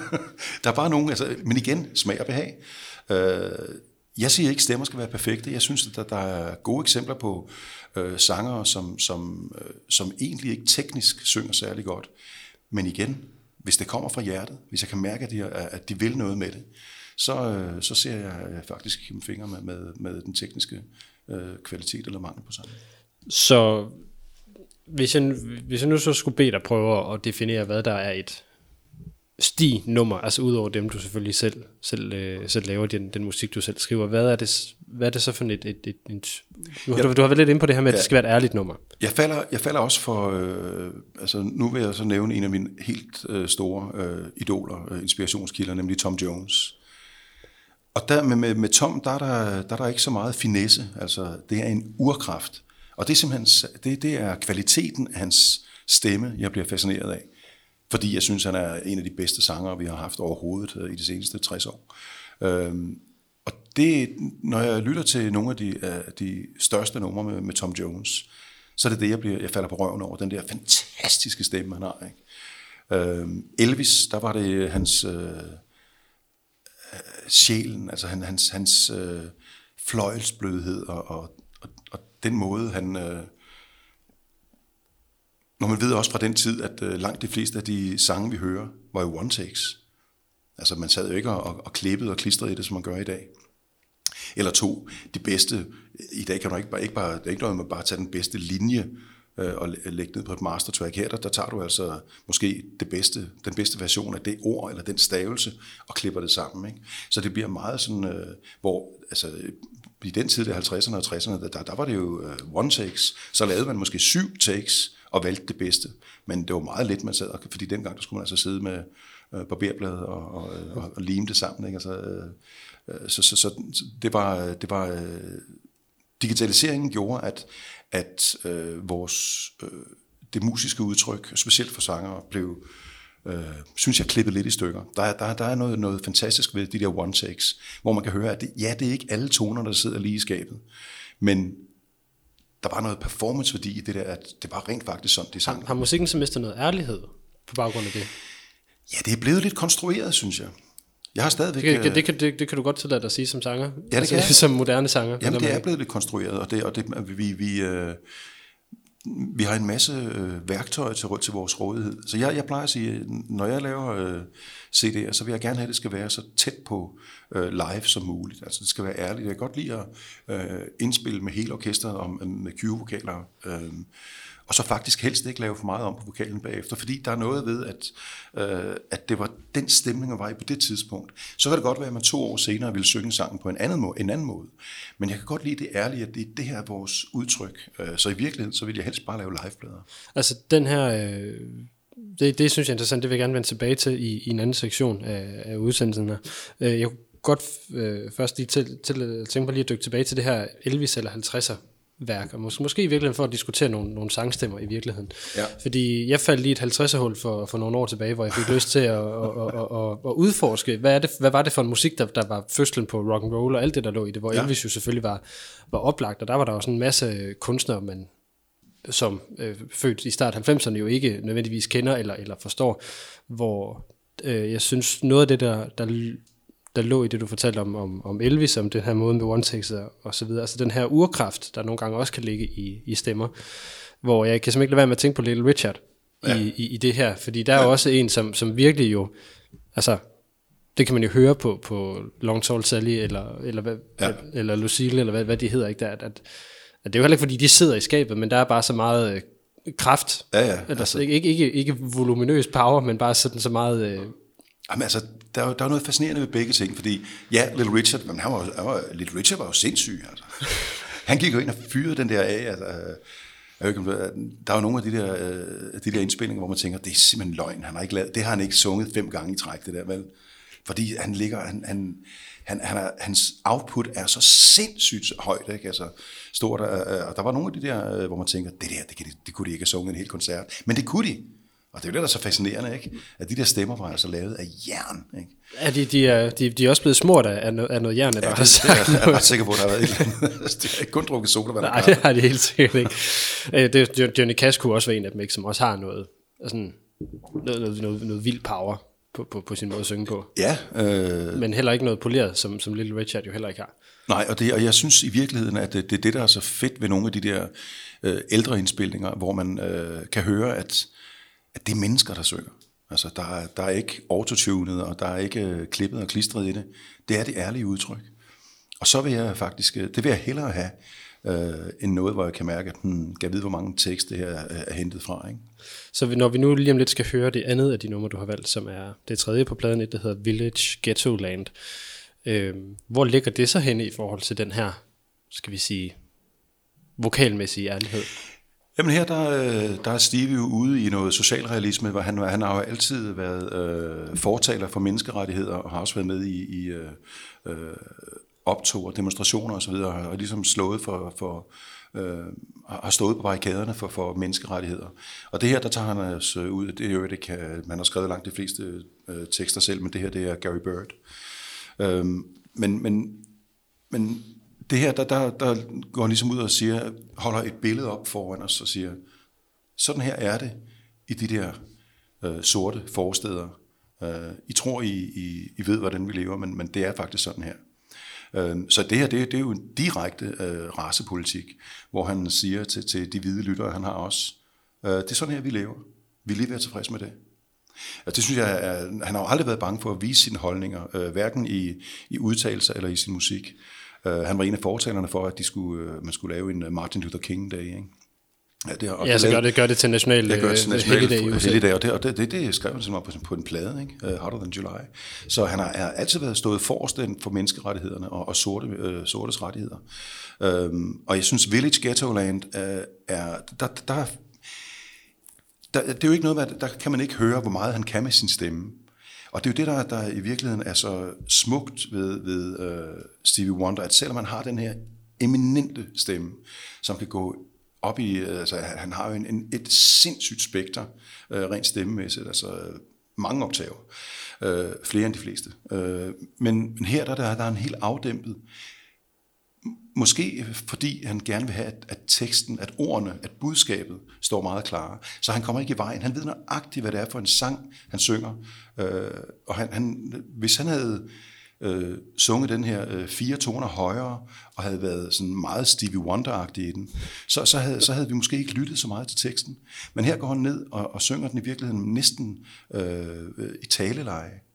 der er bare nogen, altså, men igen, smag og behag. Øh, jeg siger ikke, at stemmer skal være perfekte. Jeg synes, at der, der er gode eksempler på øh, sangere, som, som, øh, som egentlig ikke teknisk synger særlig godt. Men igen, hvis det kommer fra hjertet, hvis jeg kan mærke, at de, at de vil noget med det, så, øh, så ser jeg øh, faktisk gennem fingre med, med, med den tekniske øh, kvalitet eller mangel på sangen. Så hvis jeg, hvis jeg nu så skulle bede dig prøve at definere, hvad der er et sti-nummer, altså udover dem, du selvfølgelig selv, selv, øh, selv laver, den, den musik, du selv skriver, hvad er det, hvad er det så for et, et, et, et, nu har, ja, du, du har været lidt inde på det her med, at ja, det skal være et ærligt nummer. Jeg falder, jeg falder også for, øh, altså nu vil jeg så nævne en af mine helt øh, store øh, idoler, øh, inspirationskilder, nemlig Tom Jones. Og der med, med, med Tom, der er der, der er der ikke så meget finesse, altså det er en urkraft. Og det er simpelthen, det, det er kvaliteten af hans stemme, jeg bliver fascineret af fordi jeg synes, han er en af de bedste sangere, vi har haft overhovedet øh, i de seneste 60 år. Øhm, og det, når jeg lytter til nogle af de, uh, de største numre med, med Tom Jones, så er det det, jeg, bliver, jeg falder på røven over, den der fantastiske stemme, han har. Ikke? Øhm, Elvis, der var det hans øh, øh sjælen, altså han, hans, hans øh, fløjelsblødhed og, og den måde, han... Øh, når man ved også fra den tid, at øh, langt de fleste af de sange, vi hører, var jo one takes. Altså man sad jo ikke og, og klippede og klistrede i det, som man gør i dag. Eller to, de bedste, i dag kan du ikke bare, ikke bare, det er ikke noget med bare at tage den bedste linje øh, og lægge ned på et mastertrack. Her der, der tager du altså måske det bedste, den bedste version af det ord eller den stavelse og klipper det sammen. Ikke? Så det bliver meget sådan, øh, hvor altså, i den tid, der 50'erne og 60'erne, der, der var det jo øh, one takes. Så lavede man måske syv takes, og valgte det bedste. Men det var meget let, man sad, fordi dengang der skulle man altså sidde med øh, barberblad og, og, og, og lime det sammen. Ikke? Altså, øh, øh så, så, så det var, øh, det var digitaliseringen gjorde, at, at øh, vores, øh, det musiske udtryk, specielt for sanger, blev, øh, synes jeg, klippet lidt i stykker. Der er, der, der er noget, noget fantastisk ved de der one-takes, hvor man kan høre, at det, ja, det er ikke alle toner, der sidder lige i skabet, men der var noget performanceværdi i det der, at det var rent faktisk sådan, de sang. Har musikken så mistet noget ærlighed på baggrund af det? Ja, det er blevet lidt konstrueret, synes jeg. Jeg har stadigvæk... Det, kan, øh, det, kan, det, det kan du godt tillade dig at sige som sanger. Ja, det kan jeg. Som moderne sanger. Jamen, det er blevet lidt konstrueret, og, det, og det, vi, vi, øh, vi har en masse øh, værktøjer til, til vores rådighed. Så jeg, jeg plejer at sige, når jeg laver øh, CD'er, så vil jeg gerne have, at det skal være så tæt på øh, live som muligt. Altså det skal være ærligt. Jeg kan godt lide at øh, indspille med hele orkestret om, med Q-vokaler. Øh, og så faktisk helst ikke lave for meget om på vokalen bagefter, fordi der er noget ved, at, øh, at det var den stemning, der var i på det tidspunkt. Så kan det godt være, at man to år senere ville synge sangen på en anden måde. En anden måde. Men jeg kan godt lide det ærlige, at det, det her er vores udtryk. Øh, så i virkeligheden, så vil jeg helst bare lave liveplader. Altså den her, øh, det, det synes jeg er interessant, det vil jeg gerne vende tilbage til i, i en anden sektion af, af udsendelsen her. Øh, jeg kunne godt øh, først lige til, til, tænke på lige at dykke tilbage til det her Elvis eller 50'er værk, og måske, måske i virkeligheden for at diskutere nogle, nogle sangstemmer i virkeligheden. Ja. Fordi jeg faldt lige et 50'er-hul for, for nogle år tilbage, hvor jeg fik lyst til at, at, at, at, at, udforske, hvad, er det, hvad var det for en musik, der, der var fødslen på rock and roll og alt det, der lå i det, hvor ja. Elvis jo selvfølgelig var, var oplagt, og der var der sådan en masse kunstnere, man, som øh, født i start 90'erne jo ikke nødvendigvis kender eller, eller forstår, hvor øh, jeg synes noget af det, der, der, der lå i det, du fortalte om, om, om Elvis, om den her måde med one takes og, så videre, altså den her urkraft, der nogle gange også kan ligge i, i stemmer, hvor jeg kan simpelthen ikke lade være med at tænke på Little Richard ja. i, i, i det her, fordi der er jo også en, som, som virkelig jo, altså det kan man jo høre på, på Long Tall Sally, eller, eller, hvad, ja. Ja. eller Lucille, eller hvad, hvad de hedder, ikke? Der, at, at, at det er jo heller ikke, fordi de sidder i skabet, men der er bare så meget øh, kraft. Ja, ja, Eller, altså. ikke, ikke, ikke, ikke voluminøs power, men bare sådan så meget... Øh, Jamen altså, der er, der er noget fascinerende ved begge ting, fordi ja, Little Richard, men han var, han var, Little Richard var jo sindssyg, altså. Han gik jo ind og fyrede den der af, altså, øh, jeg ved ikke, der er jo nogle af de der, øh, de der indspillinger, hvor man tænker, det er simpelthen løgn, han har ikke lavet, det har han ikke sunget fem gange i træk, det der, vel? Fordi han ligger, han, han, han, han er, hans output er så sindssygt højt, ikke? Altså, stort, øh, og der var nogle af de der, hvor man tænker, det der, det, kan de, det kunne de ikke have sunget en hel koncert, men det kunne de. Og det er jo det, der er så fascinerende, ikke? At de der stemmer var altså lavet af jern, ikke? er de, de, er, de, de er også blevet smurt af, af, noget, af noget jern, der Ja, har det, sagt er, jeg er ret sikker på, at der har været et eller andet. Det har ikke kun drukket sodavand. Nej, det har de helt sikkert ikke. Øh, det, er- Johnny Cash kunne også være en af dem, ikke, som også har noget, altså, noget, noget, noget, noget vild power på, på, på sin måde at synge på. Ja, øh, Men heller ikke noget poleret, som, som Little Richard jo heller ikke har. nej, og, det, og jeg synes i virkeligheden, at det, det er det, der er så fedt ved nogle af de der øh, ældre indspilninger, hvor man øh, kan høre, at, at det er mennesker, der synger. Altså, der er, der er ikke autotunet, og der er ikke øh, klippet og klistret i det. Det er det ærlige udtryk. Og så vil jeg faktisk, øh, det vil jeg hellere have, øh, end noget, hvor jeg kan mærke, at hmm, kan jeg vide, hvor mange tekst det her er, er hentet fra. Ikke? Så når vi nu lige om lidt skal høre det andet af de numre, du har valgt, som er det tredje på pladen, et, der hedder Village Ghetto Land. Øh, hvor ligger det så henne i forhold til den her, skal vi sige, vokalmæssige ærlighed? Jamen her, der, øh, der er Steve jo ude i noget socialrealisme, hvor han, han har jo altid været øh, fortaler for menneskerettigheder, og har også været med i, i øh, øh optog og demonstrationer osv., og har ligesom slået for, for øh, har stået på barrikaderne for, for menneskerettigheder. Og det her, der tager han os øh, ud, det er jo det kan, man har skrevet langt de fleste øh, tekster selv, men det her, det er Gary Bird. Øh, men, men, men det her, der, der, der går han ligesom ud og siger, holder et billede op foran os og siger, sådan her er det i de der øh, sorte forsteder. Øh, I tror, I, I, I ved, hvordan vi lever, men, men det er faktisk sådan her. Øh, så det her, det, det er jo en direkte øh, racepolitik, hvor han siger til, til de hvide lyttere, han har også, øh, det er sådan her, vi lever. Vi er lige være tilfredse med det. Og det synes jeg, er, han har jo aldrig været bange for at vise sine holdninger, øh, hverken i, i udtalelser eller i sin musik. Øh, han var en af fortalerne for, at de skulle, øh, man skulle lave en øh, Martin Luther King-dag. Ikke? Ja, det, og Ja, så lavede- gør det, gør det til national, det gør det til national helligdag og det, og det, det, det skrev han simpelthen på, på en plade, ikke? Uh, Hotter Than July. Så han har, har altid været stået forrest for menneskerettighederne og, og sorte, uh, sortes rettigheder. Um, og jeg synes, Village Ghettoland uh, er, der, der, der, det er jo ikke noget at der kan man ikke høre, hvor meget han kan med sin stemme. Og det er jo det, der, der i virkeligheden er så smukt ved, ved uh, Stevie Wonder, at selvom han har den her eminente stemme, som kan gå op i, øh, altså han har jo en, en, et sindssygt spekter, uh, rent stemmemæssigt, altså mange oktaver, uh, flere end de fleste. Uh, men, men her der, der, der er en helt afdæmpet, Måske fordi han gerne vil have, at, at teksten, at ordene, at budskabet står meget klare. Så han kommer ikke i vejen. Han ved nøjagtigt, hvad det er for en sang, han synger. Øh, og han, han, hvis han havde øh, sunget den her øh, fire toner højere, og havde været sådan meget Stevie Wonder-agtig i den, så, så, havde, så havde vi måske ikke lyttet så meget til teksten. Men her går han ned og, og synger den i virkeligheden næsten øh, i taleleje.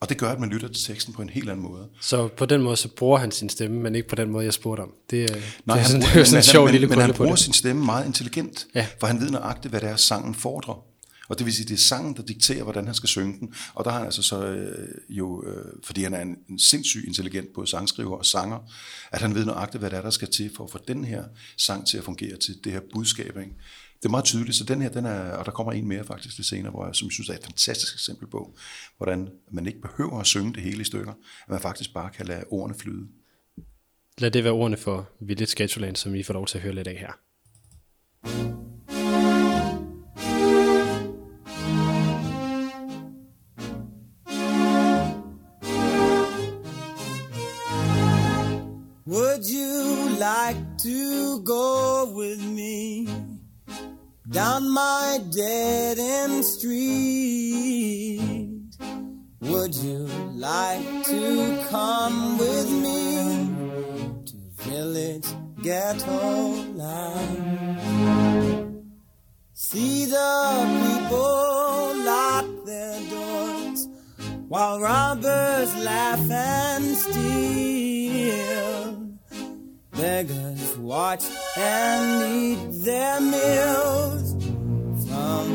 Og det gør, at man lytter til teksten på en helt anden måde. Så på den måde, så bruger han sin stemme, men ikke på den måde, jeg spurgte om. Det, Nej, det er sådan, han, det er sådan en sjov men, lille men han bruger sin stemme meget intelligent, Ja. for han ved nøjagtigt, hvad det er, sangen fordrer. Og det vil sige, det er sangen, der dikterer, hvordan han skal synge den. Og der har han altså så øh, jo, øh, fordi han er en, en sindssygt intelligent både sangskriver og sanger, at han ved nøjagtigt, hvad det er, der skal til for at få den her sang til at fungere til det her budskab. Ikke? Det er meget tydeligt, så den her, den er, og der kommer en mere faktisk lidt senere, hvor jeg, som jeg synes er et fantastisk eksempel på, hvordan man ikke behøver at synge det hele i stykker, at man faktisk bare kan lade ordene flyde. Lad det være ordene for Village Sketchland, som I får lov til at høre lidt af her. Would you like to go with me down my dead end street? Would you like to come with me to village ghetto land? See the people lock their doors while robbers laugh and steal. Beggars watch and eat their meals from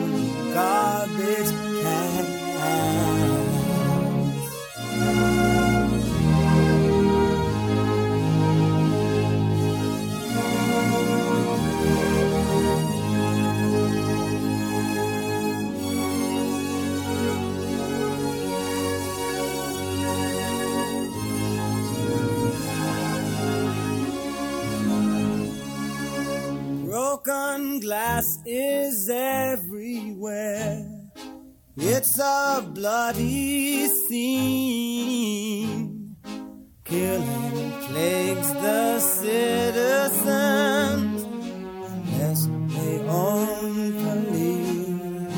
garbage cans. Broken glass is everywhere. It's a bloody scene. Killing plagues the citizens unless they own police.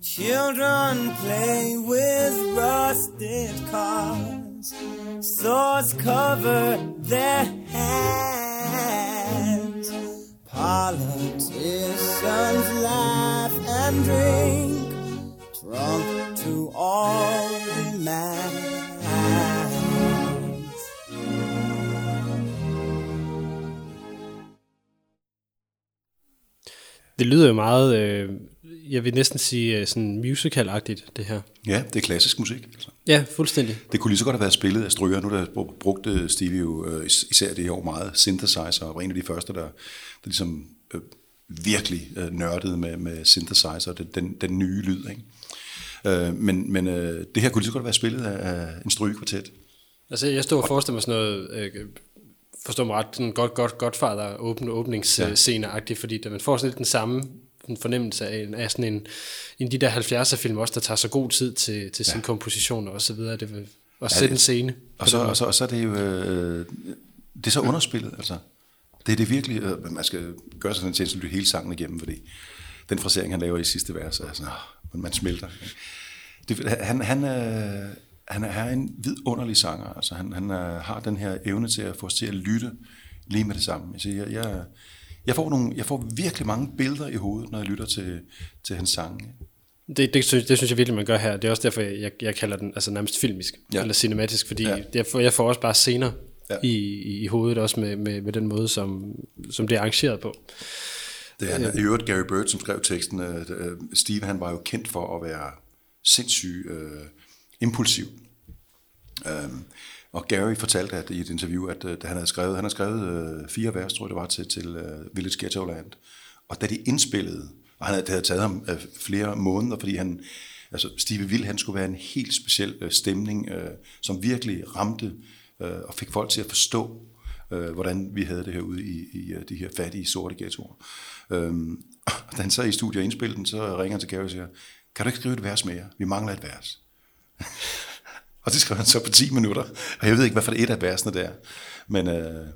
Children play with rusted cars. Swords cover their hands. Politicians laugh and drink, drunk to all demands. Det lyder jo meget, øh, jeg vil næsten sige øh, sådan musical-agtigt, det her. Ja, det er klassisk musik. Altså. Ja, fuldstændig. Det kunne lige så godt have været spillet af stryger. Nu der br- brugte Stevie jo øh, is- især det her år meget synthesizer, og var en af de første, der, der ligesom øh, virkelig øh, nørdede med, med synthesizer, den, den, den nye lyd. Ikke? Øh, men men øh, det her kunne lige så godt have været spillet af, en strygekvartet. Altså, jeg stod og forestiller mig sådan noget, øh, forstår mig ret, sådan godt, godt, Godfather åbne åbningsscene-agtigt, fordi da man får sådan lidt den samme en fornemmelse af, af sådan en, en de der 70'er film også, der tager så god tid til, til sin komposition og så videre, det vil også Ja, sætte en scene. Og så, og, så, og så er det jo øh, det er så underspillet, altså. Det er det virkelig, øh, man skal gøre sig sådan en tjeneste, at hele sangen igennem, fordi den frasering, han laver i sidste vers, er sådan, åh, man smelter. Det, han, han, er, han er en vidunderlig sanger, altså han, han er, har den her evne til at få os til at lytte lige med det samme. Altså, jeg, jeg, jeg, får nogle, jeg får virkelig mange billeder i hovedet, når jeg lytter til, til hans sange. Det, det, synes, det synes jeg virkelig, man gør her. Det er også derfor, jeg, jeg kalder den altså nærmest filmisk, Ja. eller cinematisk, fordi Ja. jeg, får, jeg får også bare scener Ja. i, i, i hovedet, også med, med, med den måde, som, som det er arrangeret på. Det er i øvrigt Gary Bird, som skrev teksten. Øh, øh, Steve, han var jo kendt for at være sindssygt øh, impulsiv. Um, og Gary fortalte at, i et interview, at øh, at han havde skrevet, han havde skrevet øh, fire vers, tror jeg det var, til, til øh, Village Ghetto Land. Og da de indspillede, og han havde, det havde taget ham øh, flere måneder, fordi han, Altså Stevie Will, han skulle være en helt speciel øh, stemning, øh, som virkelig ramte øh, og fik folk til at forstå, øh, hvordan vi havde det herude i, i øh, de her fattige sorte ghettoer. Øhm, da han så i studiet og indspillede den, så ringer han til Gary og siger, kan du ikke skrive et vers mere? Vi mangler et vers. og det skrev han så på 10 minutter. Og jeg ved ikke, hvad for et af versene det er. Men, øh,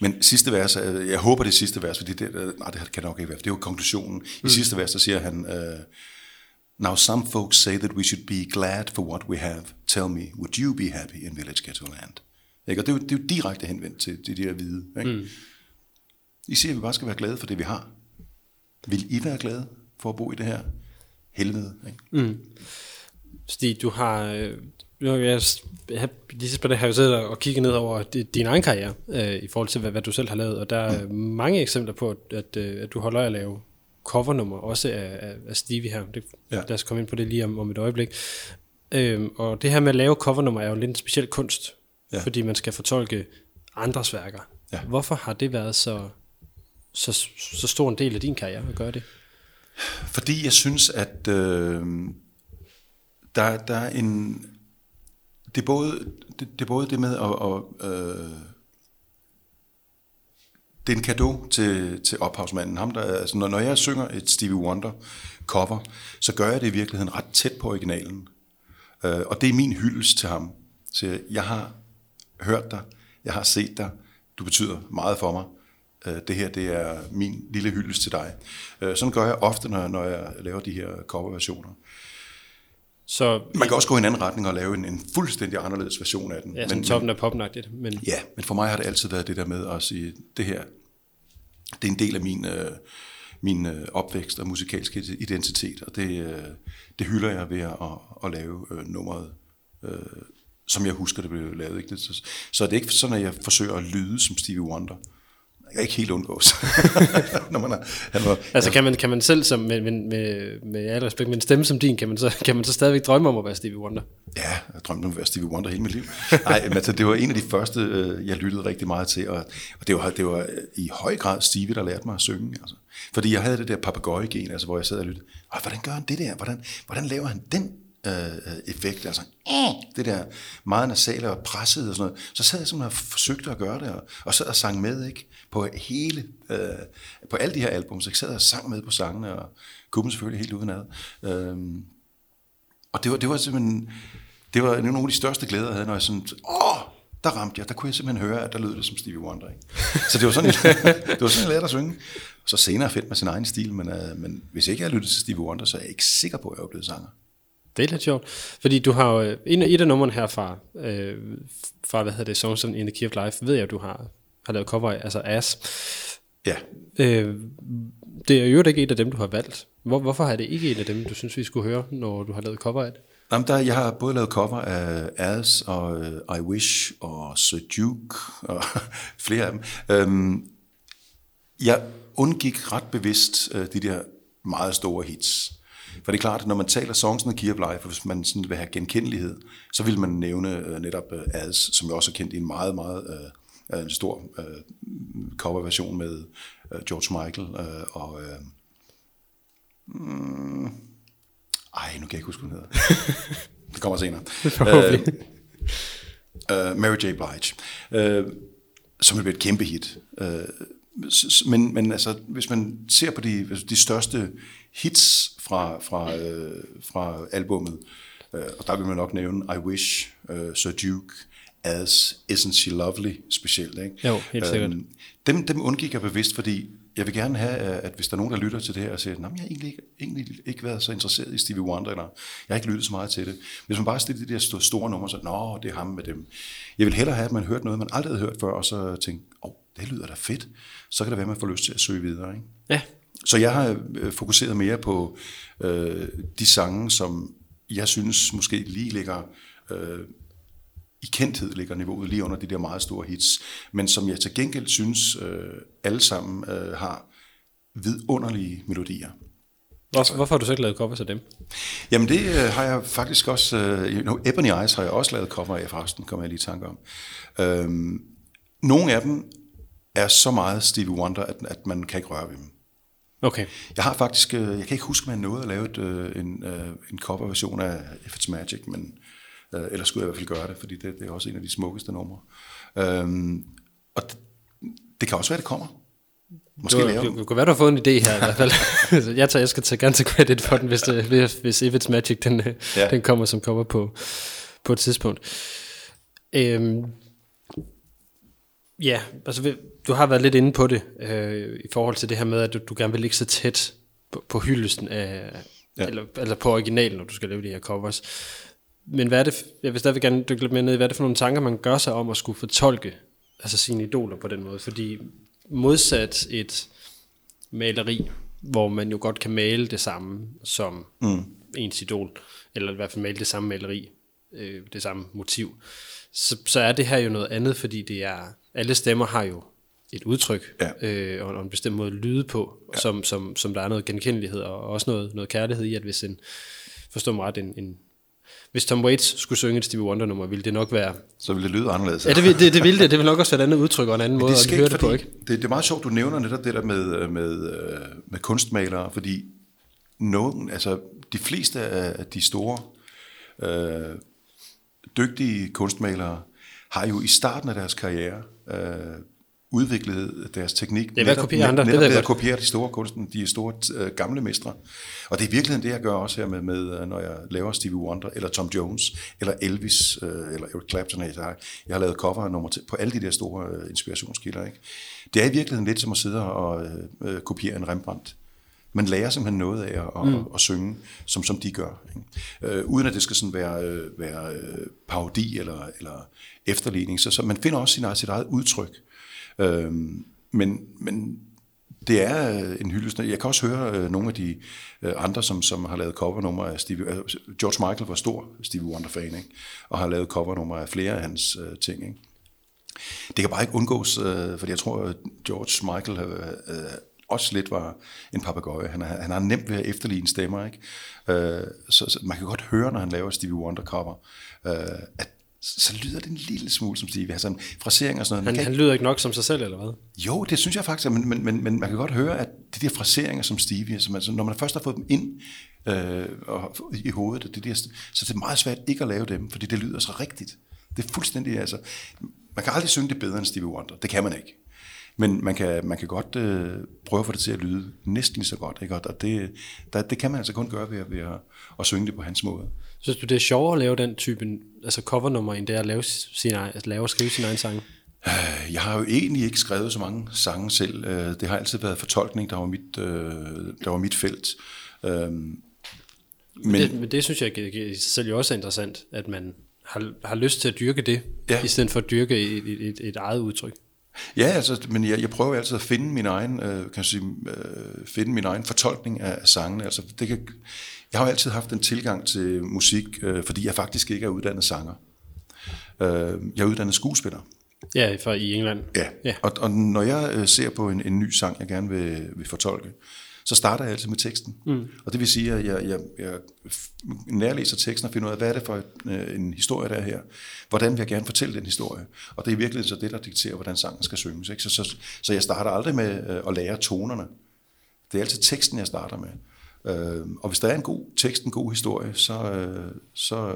men sidste vers, øh, jeg håber det er sidste vers, fordi det, øh, nej, det kan nok ikke være, for det er jo konklusionen. I mm. sidste vers, der siger han, øh, Now some folks say that we should be glad for what we have. Tell me, would you be happy in Village Ghetto Land? Ikke? Og det er, jo, det er jo direkte henvendt til, til de her hvide. Ikke? Mm. I siger, at vi bare skal være glade for det, vi har. Vil I være glade for at bo i det her helvede? Ikke? Mm. Stig, du har... Øh, jeg, jeg, lige på det har jeg siddet og kigget ned over din egen karriere, øh, i forhold til, hvad, hvad du selv har lavet, og der er mm. mange eksempler på, at, at, øh, at du holder at lave covernummer, også af, af, af Stevie her. Det, ja. Lad os komme ind på det lige om, om et øjeblik. Øhm, og det her med at lave covernummer er jo lidt en speciel kunst, ja. fordi man skal fortolke andres værker. Ja. Hvorfor har det været så, så, så stor en del af din karriere at gøre det? Fordi jeg synes, at øh, der, der er en... Det er både det, det, er både det med at... at øh, det er en gave til, til ophavsmanden. Ham, der, altså, når, når jeg synger et Stevie Wonder cover, så gør jeg det i virkeligheden ret tæt på originalen. Øh, og det er min hyldest til ham. Så jeg har hørt dig, jeg har set dig, du betyder meget for mig. Øh, det her, det er min lille hyldest til dig. Øh, sådan gør jeg ofte, når, når jeg laver de her coverversioner. Så, Man kan også gå i en anden retning og lave en, en fuldstændig anderledes version af den. Ja, men, toppen af popnagtigt. Men... Ja, men for mig har det altid været det der med at sige, det her, det er en del af min, øh, min øh, opvækst og musikalske identitet, og det, øh, det hylder jeg ved at, at, at lave øh, nummeret, øh, som jeg husker, det blev lavet. Ikke? Så, så er det ikke sådan, at jeg forsøger at lyde som Stevie Wonder. Jeg kan ikke helt undgås. Når man er, han var, altså kan man, kan man selv, som, med, med, med, med al respekt, med en stemme som din, kan man, så, kan man så stadigvæk drømme om at være Stevie Wonder? Ja, jeg drømte om at være Stevie Wonder hele mit liv. Nej, men altså, det var en af de første, øh, jeg lyttede rigtig meget til, og, og det, var, det var i høj grad Stevie, der lærte mig at synge. Altså. Fordi jeg havde det der papegøje-gen, altså, hvor jeg sad og lyttede. hvordan gør han det der? Hvordan, hvordan laver han den øh, effekt, altså øh, det der meget nasale og presset og sådan noget, så sad jeg simpelthen og forsøgte at gøre det, og, og sad og sang med, ikke? På hele, øh, på alle de her album, så jeg sad og sang med på sangene, og kunne dem selvfølgelig helt udenad. Øh, og det var, det var simpelthen, det var nogle af de største glæder, jeg havde, når jeg sådan, åh, der ramte jeg, der kunne jeg simpelthen høre, at der lød det som Stevie Wonder. Ikke? Så det var sådan, det var sådan, jeg lærte at synge. Så senere fedt med sin egen stil, men, øh, men hvis ikke jeg lyttede til Stevie Wonder, så er jeg ikke sikker på, at jeg var blevet sanger. Det er lidt sjovt, fordi du har jo, øh, en, et af numrene her fra, øh, fra hvad hedder det, Songs in the Key of Life, ved jeg, at du har, har lavet cover af, altså As. Ja. Øh, det er jo ikke et af dem, du har valgt. Hvor, hvorfor er det ikke en af dem, du synes, vi skulle høre, når du har lavet cover af det? Jamen, der, jeg har både lavet cover af As og uh, I Wish og Sir Duke og flere af dem. Øhm, jeg undgik ret bevidst uh, de der meget store hits. For det er klart, at når man taler Songs the Key of Life, hvis man sådan vil have genkendelighed, så vil man nævne uh, netop uh, As, som jeg også har kendt i en meget, meget uh, en stor uh, coverversion med uh, George Michael uh, og... Uh, mm, ej, nu kan jeg ikke huske, hvad den hedder. det kommer senere. uh, uh, Mary J. Blige, uh, som er blevet et kæmpe hit. Uh, men, men altså, hvis man ser på de, de største hits fra, fra, øh, fra albummet, øh, og der vil man nok nævne I Wish, øh, Sir Duke, As, Isn't She Lovely specielt. Ikke? Jo, helt sikkert. Øhm, dem, dem undgik jeg bevidst, fordi jeg vil gerne have, at hvis der er nogen, der lytter til det her og siger, at jeg har egentlig ikke, egentlig ikke været så interesseret i Stevie Wonder, eller jeg har ikke lyttet så meget til det. Hvis man bare stiller de der store numre, så nå, det er ham med dem. Jeg vil hellere have, at man hørte noget, man aldrig havde hørt før, og så tænke, åh, oh, det lyder da fedt. Så kan det være, at man får lyst til at søge videre. Ikke? Ja, så jeg har øh, fokuseret mere på øh, de sange, som jeg synes måske lige ligger øh, i kendthed ligger niveauet lige under de der meget store hits, men som jeg til gengæld synes øh, alle sammen øh, har vidunderlige melodier. Hvorfor, hvorfor har du så ikke lavet covers af dem? Jamen det øh, har jeg faktisk også, øh, know, Ebony Eyes har jeg også lavet cover af forresten, kommer jeg lige i tanke om. Øh, nogle af dem er så meget Stevie Wonder, at, at man kan ikke røre ved dem. Okay. Jeg har faktisk, øh, jeg kan ikke huske, om jeg nåede at lave et, øh, en, øh, en coverversion af If It's Magic, men øh, ellers skulle jeg i hvert fald gøre det, fordi det, det er også en af de smukkeste numre. Øhm, og det, det kan også være, det kommer. Måske Du, du, du kan være, du har fået en idé her i hvert fald. Jeg, tager, jeg skal tage, tage credit for den, hvis, det, hvis, If It's Magic, den, ja. Ja. den kommer som cover på, på et tidspunkt. Øhm, ja, altså du har været lidt inde på det, øh, i forhold til det her med, at du, du gerne vil ligge så tæt på, på hyldesten af. Ja. eller, eller på originalen, når du skal lave de her covers. Men hvad er det, jeg vil stadigvæk gerne dykke lidt mere ned i, hvad er det for nogle tanker, man gør sig om at skulle fortolke altså sine idoler på den måde? Fordi modsat et maleri, hvor man jo godt kan male det samme som mm. ens idol, eller i hvert fald male det samme maleri, øh, det samme motiv, så, så er det her jo noget andet, fordi det er, alle stemmer har jo et udtryk, Ja. øh, og, og en bestemt måde at lyde på, ja. som, som, som der er noget genkendelighed, og også noget, noget kærlighed i, at hvis en, forstå mig ret, en, en hvis Tom Waits skulle synge et Stevie Wonder-nummer, ville det nok være... Så vil det lyde anderledes. Ja, det, vil- det, det ville det. Det vil nok også være et andet udtryk og en anden måde det at høre det på, ikke? Det, det er meget sjovt, du nævner netop det der med, med, øh, med kunstmalere, fordi nogen, altså de fleste af de store øh, dygtige kunstmalere har jo i starten af deres karriere øh, udviklet deres teknik. ved at kopiere andre, det netop jeg ved at kopiere de store kunsten, de store øh, gamle mestre. Og det er i virkeligheden det, jeg gør også her med, med øh, når jeg laver Stevie Wonder, eller Tom Jones, eller Elvis, øh, eller Eric Clapton. Jeg har, jeg har lavet cover nummer til, på alle de der store øh, inspirationskilder. Ikke? Det er i virkeligheden lidt som at sidde og øh, øh, kopiere en Rembrandt. Man lærer simpelthen noget af at, mm. at, at synge, som, som de gør. Ikke? Øh, uden at det skal sådan være, øh, være øh, parodi eller, eller efterligning. Så, så man finder også sin, sit eget udtryk. Øh, men, men det er øh, en hyldest. Jeg kan også høre øh, nogle af de øh, andre, som, som har lavet covernumre af Stevie... Øh, George Michael var stor Stevie Wonder-fan, ikke? og har lavet covernumre af flere af hans øh, ting. Ikke? Det kan bare ikke undgås, øh, fordi jeg tror, at George Michael øh, øh, også lidt var en papegøje. Han, er, han har nemt ved at efterligne stemmer, ikke? Øh, så, så man kan godt høre, når han laver Stevie Wonder cover, øh, at så lyder det en lille smule som Stevie. Altså frasering og sådan noget. Han, han lyder ikke nok som sig selv, eller hvad? jo, det synes jeg faktisk, men, men, men, men man kan godt høre, at de der fraseringer som Stevie, som altså, når man først har fået dem ind øh, og, i hovedet, det der, så det er meget svært ikke at lave dem, fordi det lyder så rigtigt. Det er fuldstændig, altså, man kan aldrig synge det bedre end Stevie Wonder, det kan man ikke. Men man kan, man kan godt øh, prøve at få det til at lyde næsten lige så godt, ikke? og det, der, det kan man altså kun gøre ved, at- ved at, at synge det på hans måde. Synes du, det er sjovere at lave den type altså covernummer, end det er at lave, sin, at lave og skrive sin egen sang? Øh, Jeg har jo egentlig ikke skrevet så mange sange selv. Øh, Det har altid været fortolkning, der var mit, øh, der var mit felt. Øhm, Men det, men det synes jeg i sig selv også er interessant, at man har, har lyst til at dyrke det, ja. I stedet for at dyrke et, et, et, et eget udtryk. Ja, altså, men jeg, jeg prøver altid at finde min egen, øh, kan jeg sige, øh, finde min egen fortolkning af, af sangene. Altså, det kan, jeg har jo altid haft en tilgang til musik, øh, fordi jeg faktisk ikke er uddannet sanger. Øh, jeg er uddannet skuespiller. Ja, for i England. Ja, Ja. Og, og når jeg øh, ser på en, en ny sang, jeg gerne vil, vil fortolke, så starter jeg altid med teksten. Mm. Og det vil sige, at jeg, jeg, jeg nærlæser teksten og finder ud af, hvad er det for et, øh, en historie, der er her? Hvordan vil jeg gerne fortælle den historie? Og det er virkelig så det, der dikterer, hvordan sangen skal synges. Ikke? Så, så, så jeg starter aldrig med øh, at lære tonerne. Det er altid teksten, jeg starter med. Øh, og hvis der er en god tekst, en god historie, så, øh, så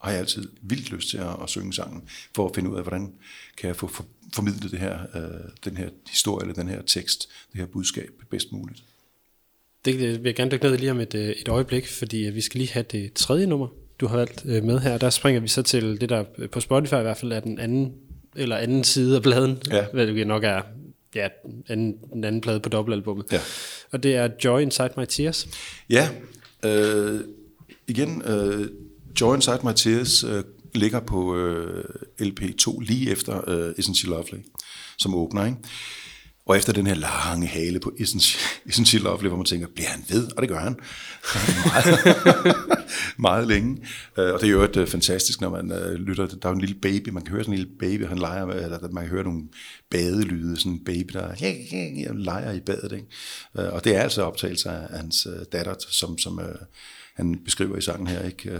har jeg altid vildt lyst til at, at synge sangen, for at finde ud af, hvordan kan jeg få for, formidlet det her, øh, den her historie, eller den her tekst, det her budskab bedst muligt. Det vil jeg gerne dykke ned i lige om et, øh, et øjeblik, fordi øh, vi skal lige have det tredje nummer, du har valgt øh, med her. Der springer vi så til det, der på Spotify i hvert fald er den anden, eller anden side af pladen, Ja. hvad nok er ja, anden, den anden plade på dobbeltalbummet. Ja. Og det er Joy Inside My Tears. Ja, øh, igen, øh, Joy Inside My Tears øh, ligger på øh, LP2 lige efter øh, Isn't She Lovely, som åbner, ikke? Og efter den her lange hale på essentiel She, hvor man tænker, bliver han ved? Og det gør han. meget, meget længe. Øh, og det er jo et øh, fantastisk, når man øh, lytter. Der er jo en lille baby, man kan høre sådan en lille baby, han leger med, eller man kan høre nogle badelyde, sådan en baby, der leger i badet. Ikke? Og det er altså optagelse af hans datter, som, som han beskriver i sangen her. Ikke?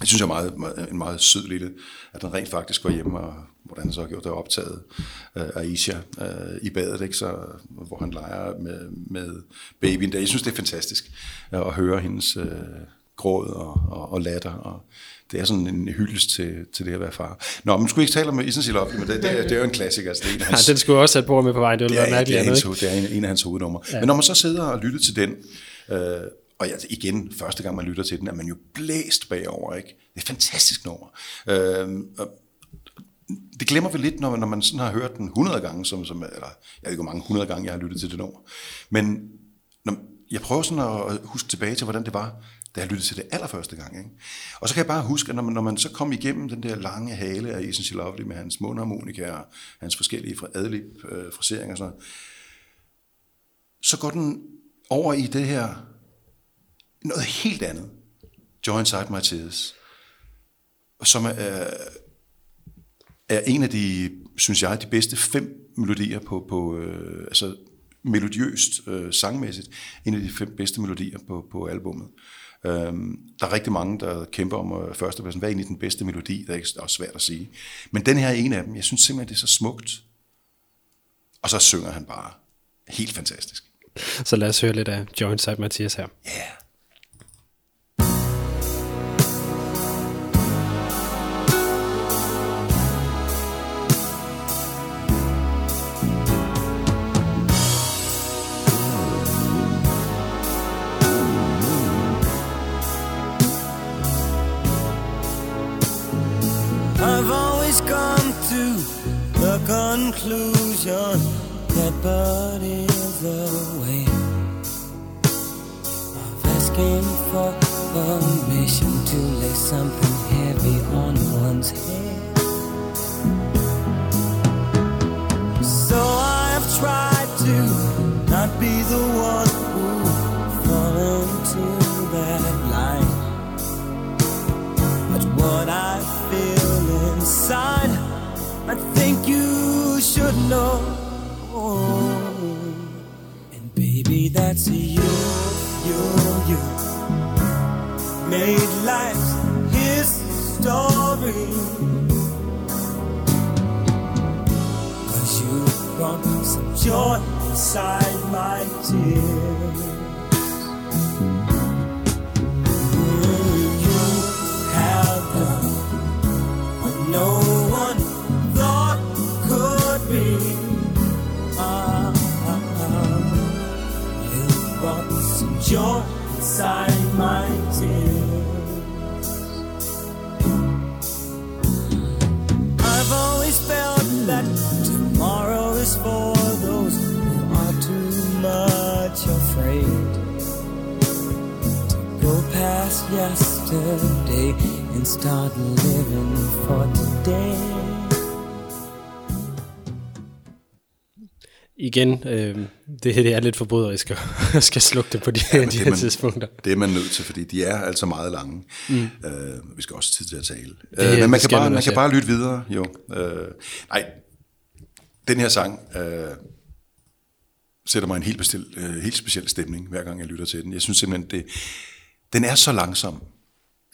Jeg synes, det er meget, meget, en meget sød lille, at den rent faktisk går hjem og hvordan så har gjort det optaget øh, Aisha øh, i badet, ikke? Så, hvor han leger med, med babyen der. Jeg synes, det er fantastisk øh, at høre hendes øh, gråd og, og, og latter, og det er sådan en hyldest til, til det at være far. Nå, men skulle ikke tale om Isn't Love, men det, det, er, det er jo en klassiker. Altså, det er hans, Ja, den skulle også have på med på vejen, det ville være er, mærkeligt det er, hans, det er en, en af hans hovednumre. Ja. Men når man så sidder og lytter til den, øh, og ja, igen, første gang man lytter til den, er man jo blæst bagover, ikke? Det er et fantastisk nummer. Øh, og det glemmer vi lidt, når, når man sådan har hørt den 100 gange, som, som, eller jeg ved ikke, hvor mange 100 gange, jeg har lyttet til det nummer. Men når, jeg prøver sådan at huske tilbage til, hvordan det var, da jeg lyttede til det allerførste gang. Ikke? Og så kan jeg bare huske, at når man, når man så kom igennem den der lange hale af Essential Lovely med hans mundharmonika og hans forskellige adlib øh, fraseringer og sådan noget, så går den over i det her noget helt andet. Joy Inside My Tears. Som er, øh, er en af de, synes jeg, de bedste fem melodier på, på øh, altså melodiøst, øh, sangmæssigt, en af de fem bedste melodier på, på albummet. Øhm, der er rigtig mange, der kæmper om øh, førstepladsen. Hvad er egentlig den bedste melodi? Det er ikke- også svært at sige. Men den her er en af dem. Jeg synes simpelthen, det er så smukt. Og så synger han bare helt fantastisk. Så lad os høre lidt af Joint Side Mathias her. Yeah. Conclusion that but is a way of asking for permission to lay something heavy on one's head. So I have tried to not be the one know. And baby, that's you, you, you. Made life's his story. Cause you brought some joy inside my tears. Inside my tears. I've always felt that tomorrow is for those who are too much afraid to go past yesterday and start living for today. Igen, øh, det her det er lidt forbryderisk at skal slukke det på de, ja, de det er her man- tidspunkter. Det er man nødt til, fordi de er altså meget lange. Mm. Øh, vi skal også tid til at tale. Det- øh, men man kan, bare, man man også, kan bare lytte videre, jo. Øh, nej, den her sang øh, sætter mig en helt, bestil, øh, helt speciel stemning, hver gang jeg lytter til den. Jeg synes simpelthen, det, den er så langsom.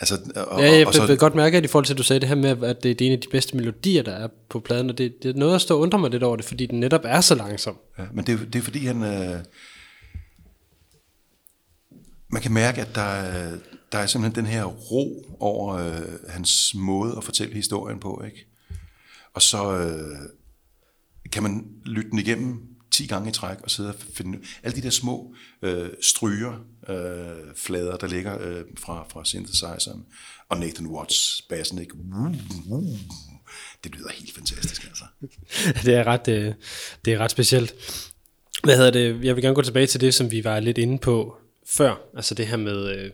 Altså, og, Ja, jeg og vil så, godt mærke, at i forhold til, at du sagde det her med, at det, det er en af de bedste melodier, der er på pladen, og det, det er noget at stå og undre mig lidt over det, fordi den netop er så langsom. Ja, men det, er- det er fordi, han... Øh, man kan mærke, at der, er- der er simpelthen den her ro over øh, hans måde at fortælle historien på, ikke? Og så øh, kan man lytte den igennem 10 gange i træk og sidde og finde alle de der små øh, stryger, øh, flader, der ligger øh, fra, fra synthesizeren, og Nathan Watts bassen, ikke? Det lyder helt fantastisk, altså. det er ret, øh, det er ret specielt. Hvad hedder det? Jeg vil gerne gå tilbage til det, som vi var lidt inde på før. Altså det her med, øh,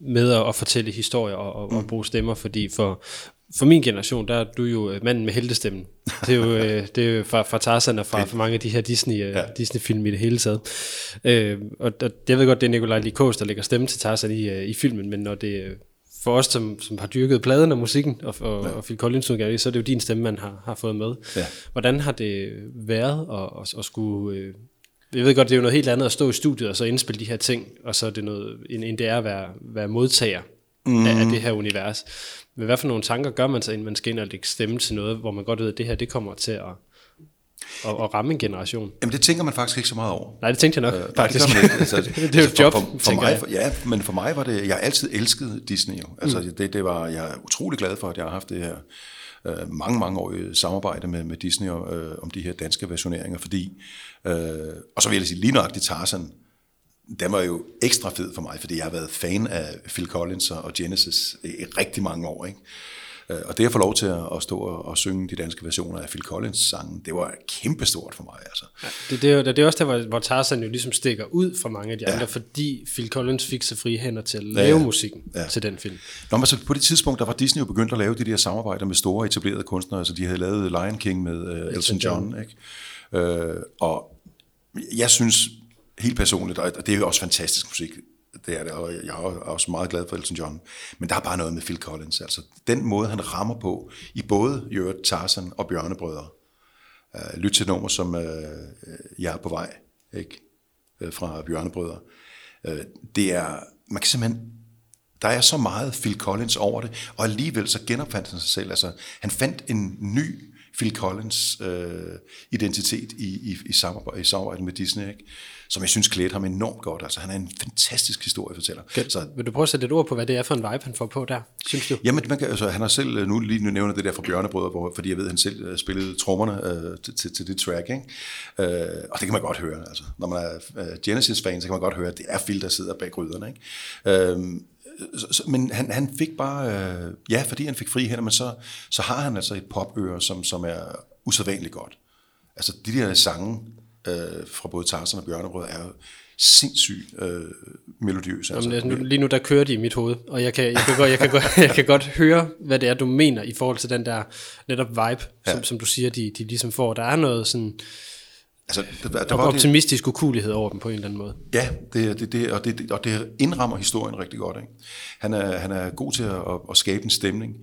med at, at fortælle historier og, og, og bruge stemmer, fordi for, for min generation, der er du jo øh, manden med heltestemmen. Det er jo, øh, det er jo fra, fra Tarzan og fra, fra mange af de her Disney, øh, Ja. Disney-film i det hele taget. Øh, og, og jeg ved godt, det er Nikolaj Likos, der lægger stemme til Tarzan i, øh, i filmen, men når det for os, som, som har dyrket pladen og musikken og, og, ja. og Phil Collins udgave, så er det jo din stemme, man har, har fået med. Ja. Hvordan Hvordan har det været at, at, at skulle... Øh, jeg ved godt, det er jo noget helt andet at stå i studiet og så indspille de her ting, og så er det noget, end, end det er at være, være modtager mm. af, af det her univers. Men hvad for nogle tanker gør man sig, inden man skal ind og lægge stemme til noget, hvor man godt ved, at det her det kommer til at, at, at ramme en generation? Jamen det tænker man faktisk ikke så meget over. Nej, det tænkte jeg nok, Øh, nej, det faktisk. man ikke. Altså, det er jo et job, for, for, for mig, for, Ja, men for mig var det, jeg har altid elsket Disney jo. Altså mm. det, det var, jeg er utrolig glad for, at jeg har haft det her øh, mange, mange år i samarbejde med, med Disney øh, om de her danske versioneringer, fordi, øh, og så vil jeg sige lige nøjagtigt Tarzan, den var jo ekstra fed for mig, fordi jeg har været fan af Phil Collins og Genesis i, rigtig mange år, ikke? Øh, Og det at få lov til at, stå og, synge de danske versioner af Phil Collins sangen, det var kæmpestort for mig. Altså. Det, det, er jo, det er også der, hvor, Tarzan jo ligesom stikker ud fra mange af de ja. andre, fordi Phil Collins fik så frie hænder til at lave ja. ja. musikken Ja. ja. til den film. Nå, men så på det tidspunkt, der var Disney jo begyndt at lave de der samarbejder med store etablerede kunstnere, så de havde lavet Lion King med uh, Elton John, ikke? Uh, og jeg synes helt personligt, og det er jo også fantastisk musik, det er det, og jeg er også meget glad for Elton John, men der er bare noget med Phil Collins, altså den måde, han rammer på, i både i øvrigt Tarzan og Bjørnebrødre. Uh, lyt til nummer, som uh, jeg er på vej, ikke? Uh, fra Bjørnebrødre. Uh, det er, man kan simpelthen der er så meget Phil Collins over det, og alligevel så genopfandt han sig selv. Altså, han fandt en ny Phil Collins øh, identitet i, i, i, samarbejde, i samarbejde med Disney, ikke? Som jeg synes klædte ham enormt godt. Altså, han er en fantastisk historiefortæller. Så, Vil du prøve at sætte et ord på, hvad det er for en vibe, han får på der, synes du? Jamen, man kan, altså, han har selv, øh, nu lige nu nævner det der fra Bjørnebrødre, hvor, fordi jeg ved, at han selv øh, spillede trommerne øh, til, til, det track, ikke? Øh, og det kan man godt høre, altså. Når man er øh, Genesis-fan, så kan man godt høre, at det er Phil, der sidder bag gryderne, ikke? Øh, men han, han fik bare, øh, ja, fordi han fik fri hænder, men så, så har han altså et popøre, som, som er usædvanligt godt. Altså, de der sange øh, fra både Tarzan og Bjørnebrød er jo sindssygt øh, melodiøse. Altså. Jamen, nu, lige nu der kører de i mit hoved, og jeg kan, jeg, kan godt, jeg, kan godt, jeg kan godt høre, hvad det er, du mener i forhold til den der netop vibe, ja. som, som du siger, de, de ligesom får. Der er noget sådan altså, der, der der var optimistisk ukulighed over dem på en eller anden måde. Ja, det, det, det, og, det, og det indrammer historien rigtig godt. Ikke? Han, er, han er god til at, at skabe en stemning.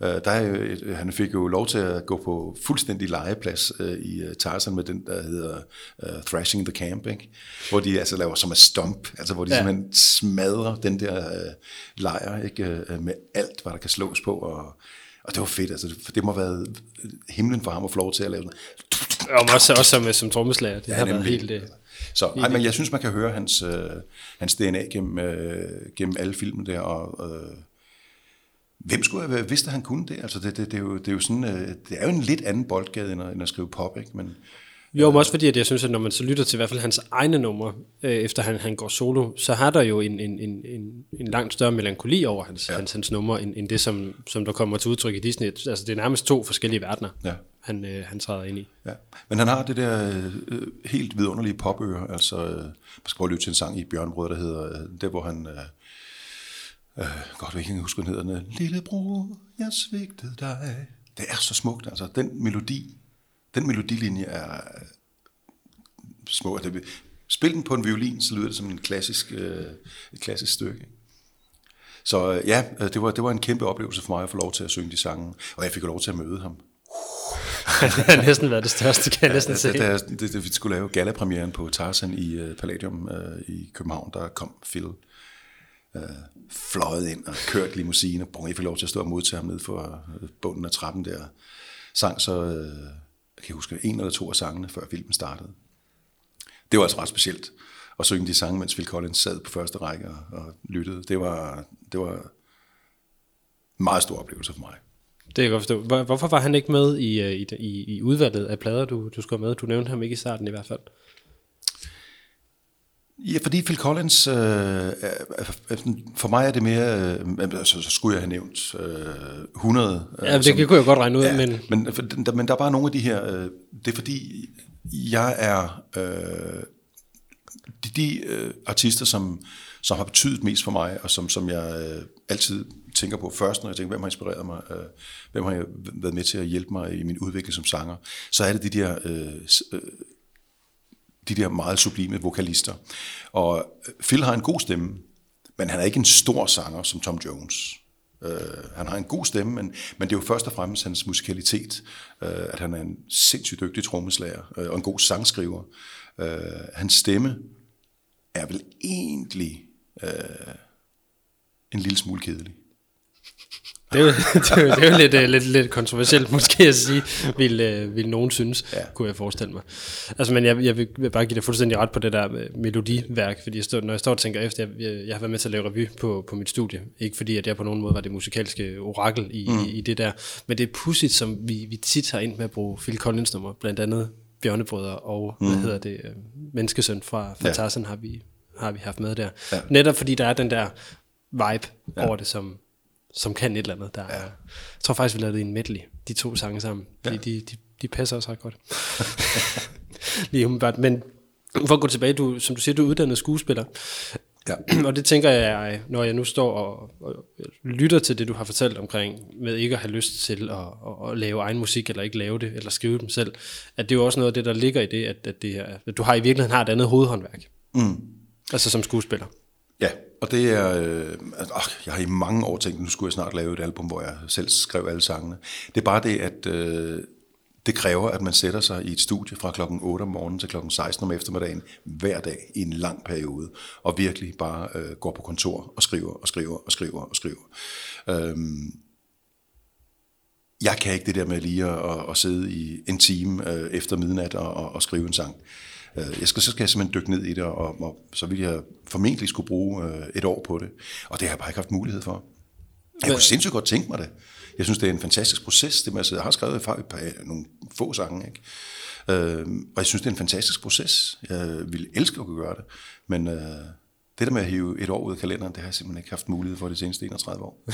Uh, der er, han fik jo lov til at gå på fuldstændig legeplads uh, i uh, Tarzan med den, der hedder uh, Thrashing the Camp, ikke? hvor de altså laver som et stomp, altså hvor de ja. Simpelthen smadrer den der uh, lejr ikke? Uh, med alt, hvad der kan slås på. Og, og det var fedt, altså, det må have været himlen for ham at få lov til at lave sådan Og også, også som, som trommeslager, det ja, har været helt... øh, Så ej, men jeg synes, man kan høre hans, øh, hans DNA gennem, øh, gennem alle filmen der, og øh, hvem skulle have vidst, at han kunne det? Altså, det, det, det, er, jo, det er jo sådan, øh, det er jo en lidt anden boldgade, end at, end at skrive pop, ikke? Men, Jo, men også fordi, at jeg synes, at når man så lytter til i hvert fald hans egne numre, øh, efter han, han går solo, så har der jo en, en, en, en, en langt større melankoli over hans, ja. hans, hans numre, end, end det, som, som der kommer til udtryk i Disney. Altså, det er nærmest to forskellige verdener, Ja. han, øh, han træder ind i. ja. men han har det der øh, helt vidunderlige popøre, altså, øh, man skal prøve at lytte til en sang i Bjørnbrød, der hedder, øh, der hvor han, øh, øh, godt jeg ikke huske, hedder, Lillebror, jeg svigtede dig. Det er så smukt, altså, den melodi, den melodilinje er øh, små. Det, spil den på en violin, så lyder det som en klassisk, øh, et klassisk stykke. Så øh, ja, øh, det var, det var en kæmpe oplevelse for mig at få lov til at synge de sange, og jeg fik lov til at møde ham. det har næsten været det største, kan jeg næsten Altså, se. da, da, da, da vi skulle lave gallapremieren på Tarzan i uh, Palladium uh, i København, der kom Phil øh, fløjet ind og kørt limousine, og jeg fik lov til at stå og modtage ham ned for øh, bunden af trappen der. Sang så, uh, jeg kan huske, en eller to af sangene, før filmen startede. Det var altså ret specielt at synge de sange, mens Phil Collins sad på første række og, og lyttede. Det var, det var en meget stor oplevelse for mig. Det kan jeg godt forstå. Hvorfor var han ikke med i, øh, i, i, i udvalget af plader, du, du skulle med? Du nævnte ham ikke i starten i hvert fald. Ja, fordi Phil Collins, øh, for mig er det mere, øh, så, så skulle jeg have nævnt øh, 100. Øh, Ja, det kunne jeg godt regne ud, ja, men- men... Men der er bare nogle af de her, øh, det er fordi, jeg er øh, de, de øh, artister, som, som har betydet mest for mig, og som, som jeg øh, altid tænker på først, når jeg tænker, hvem har inspireret mig, øh, hvem har jeg været med til at hjælpe mig i min udvikling som sanger, så er det de der øh, øh, de der meget sublime vokalister. Og øh, Phil har en god stemme, men han er ikke en stor sanger som Tom Jones. Uh, han har en god stemme, men, men det er jo først og fremmest hans musikalitet, uh, at han er en sindssygt dygtig trommeslager uh, og en god sangskriver. Uh, hans stemme er vel egentlig uh, en lille smule kedelig. Det er jo, det er jo, det er jo lidt, uh, lidt, lidt kontroversielt måske at sige, vil, uh, vil nogen synes, ja. kunne jeg forestille mig. Altså, men jeg, jeg vil, bare give dig fuldstændig ret på det der med melodiværk, fordi jeg står, når jeg står og tænker efter, jeg, jeg, jeg har været med til at lave revy på, på mit studie, ikke fordi at jeg på nogen måde var det musikalske orakel i, mm. i, i det der, men det er pudsigt, som vi, vi tit har ind med at bruge Phil Collins nummer, blandt andet Bjørnebrødre og, mm. hvad hedder det, Menneskesøn fra Fantasen ja. har vi har vi haft med der. Ja. Netop fordi der er den der vibe ja. over det, som, som kan et eller andet. Der ja. jeg tror faktisk, vi lavede en medley, de to sange sammen. Fordi ja. de, de, de passer også ret godt. Lige umiddelbart. Men for at gå tilbage, du, som du siger, du er uddannet skuespiller. Ja. og det tænker jeg, når jeg nu står og, og lytter til det, du har fortalt omkring, med ikke at have lyst til at, at, at lave egen musik, eller ikke lave det, eller skrive dem selv, at det er jo også noget af det, der ligger i det, at, at, det er, at du har i virkeligheden har et andet hovedhåndværk. Mm. Altså som skuespiller? Ja, og det er... Øh, altså, jeg har i mange år tænkt, nu skulle jeg snart lave et album, hvor jeg selv skrev alle sangene. Det er bare det, at øh, det kræver, at man sætter sig i et studie fra klokken 8 om morgenen til klokken 16 om eftermiddagen hver dag i en lang periode, og virkelig bare øh, går på kontor og skriver og skriver og skriver og skriver. Øhm, jeg kan ikke det der med lige at, at sidde i en time øh, efter midnat og, og, og skrive en sang. Øh, jeg skal, så skal jeg simpelthen dykke ned i det, og, og så vil jeg formentlig skulle bruge øh, et år på det. Og det har jeg bare ikke haft mulighed for. Jeg kunne sindssygt godt tænke mig det. Jeg synes, det er en fantastisk proces, det med at sidde. Jeg har skrevet et par, nogle få sange, ikke? Øh, og jeg synes, det er en fantastisk proces. Jeg ville elske at kunne gøre det, men øh, det der med at hive et år ud af kalenderen, det har jeg simpelthen ikke haft mulighed for de seneste 31 år.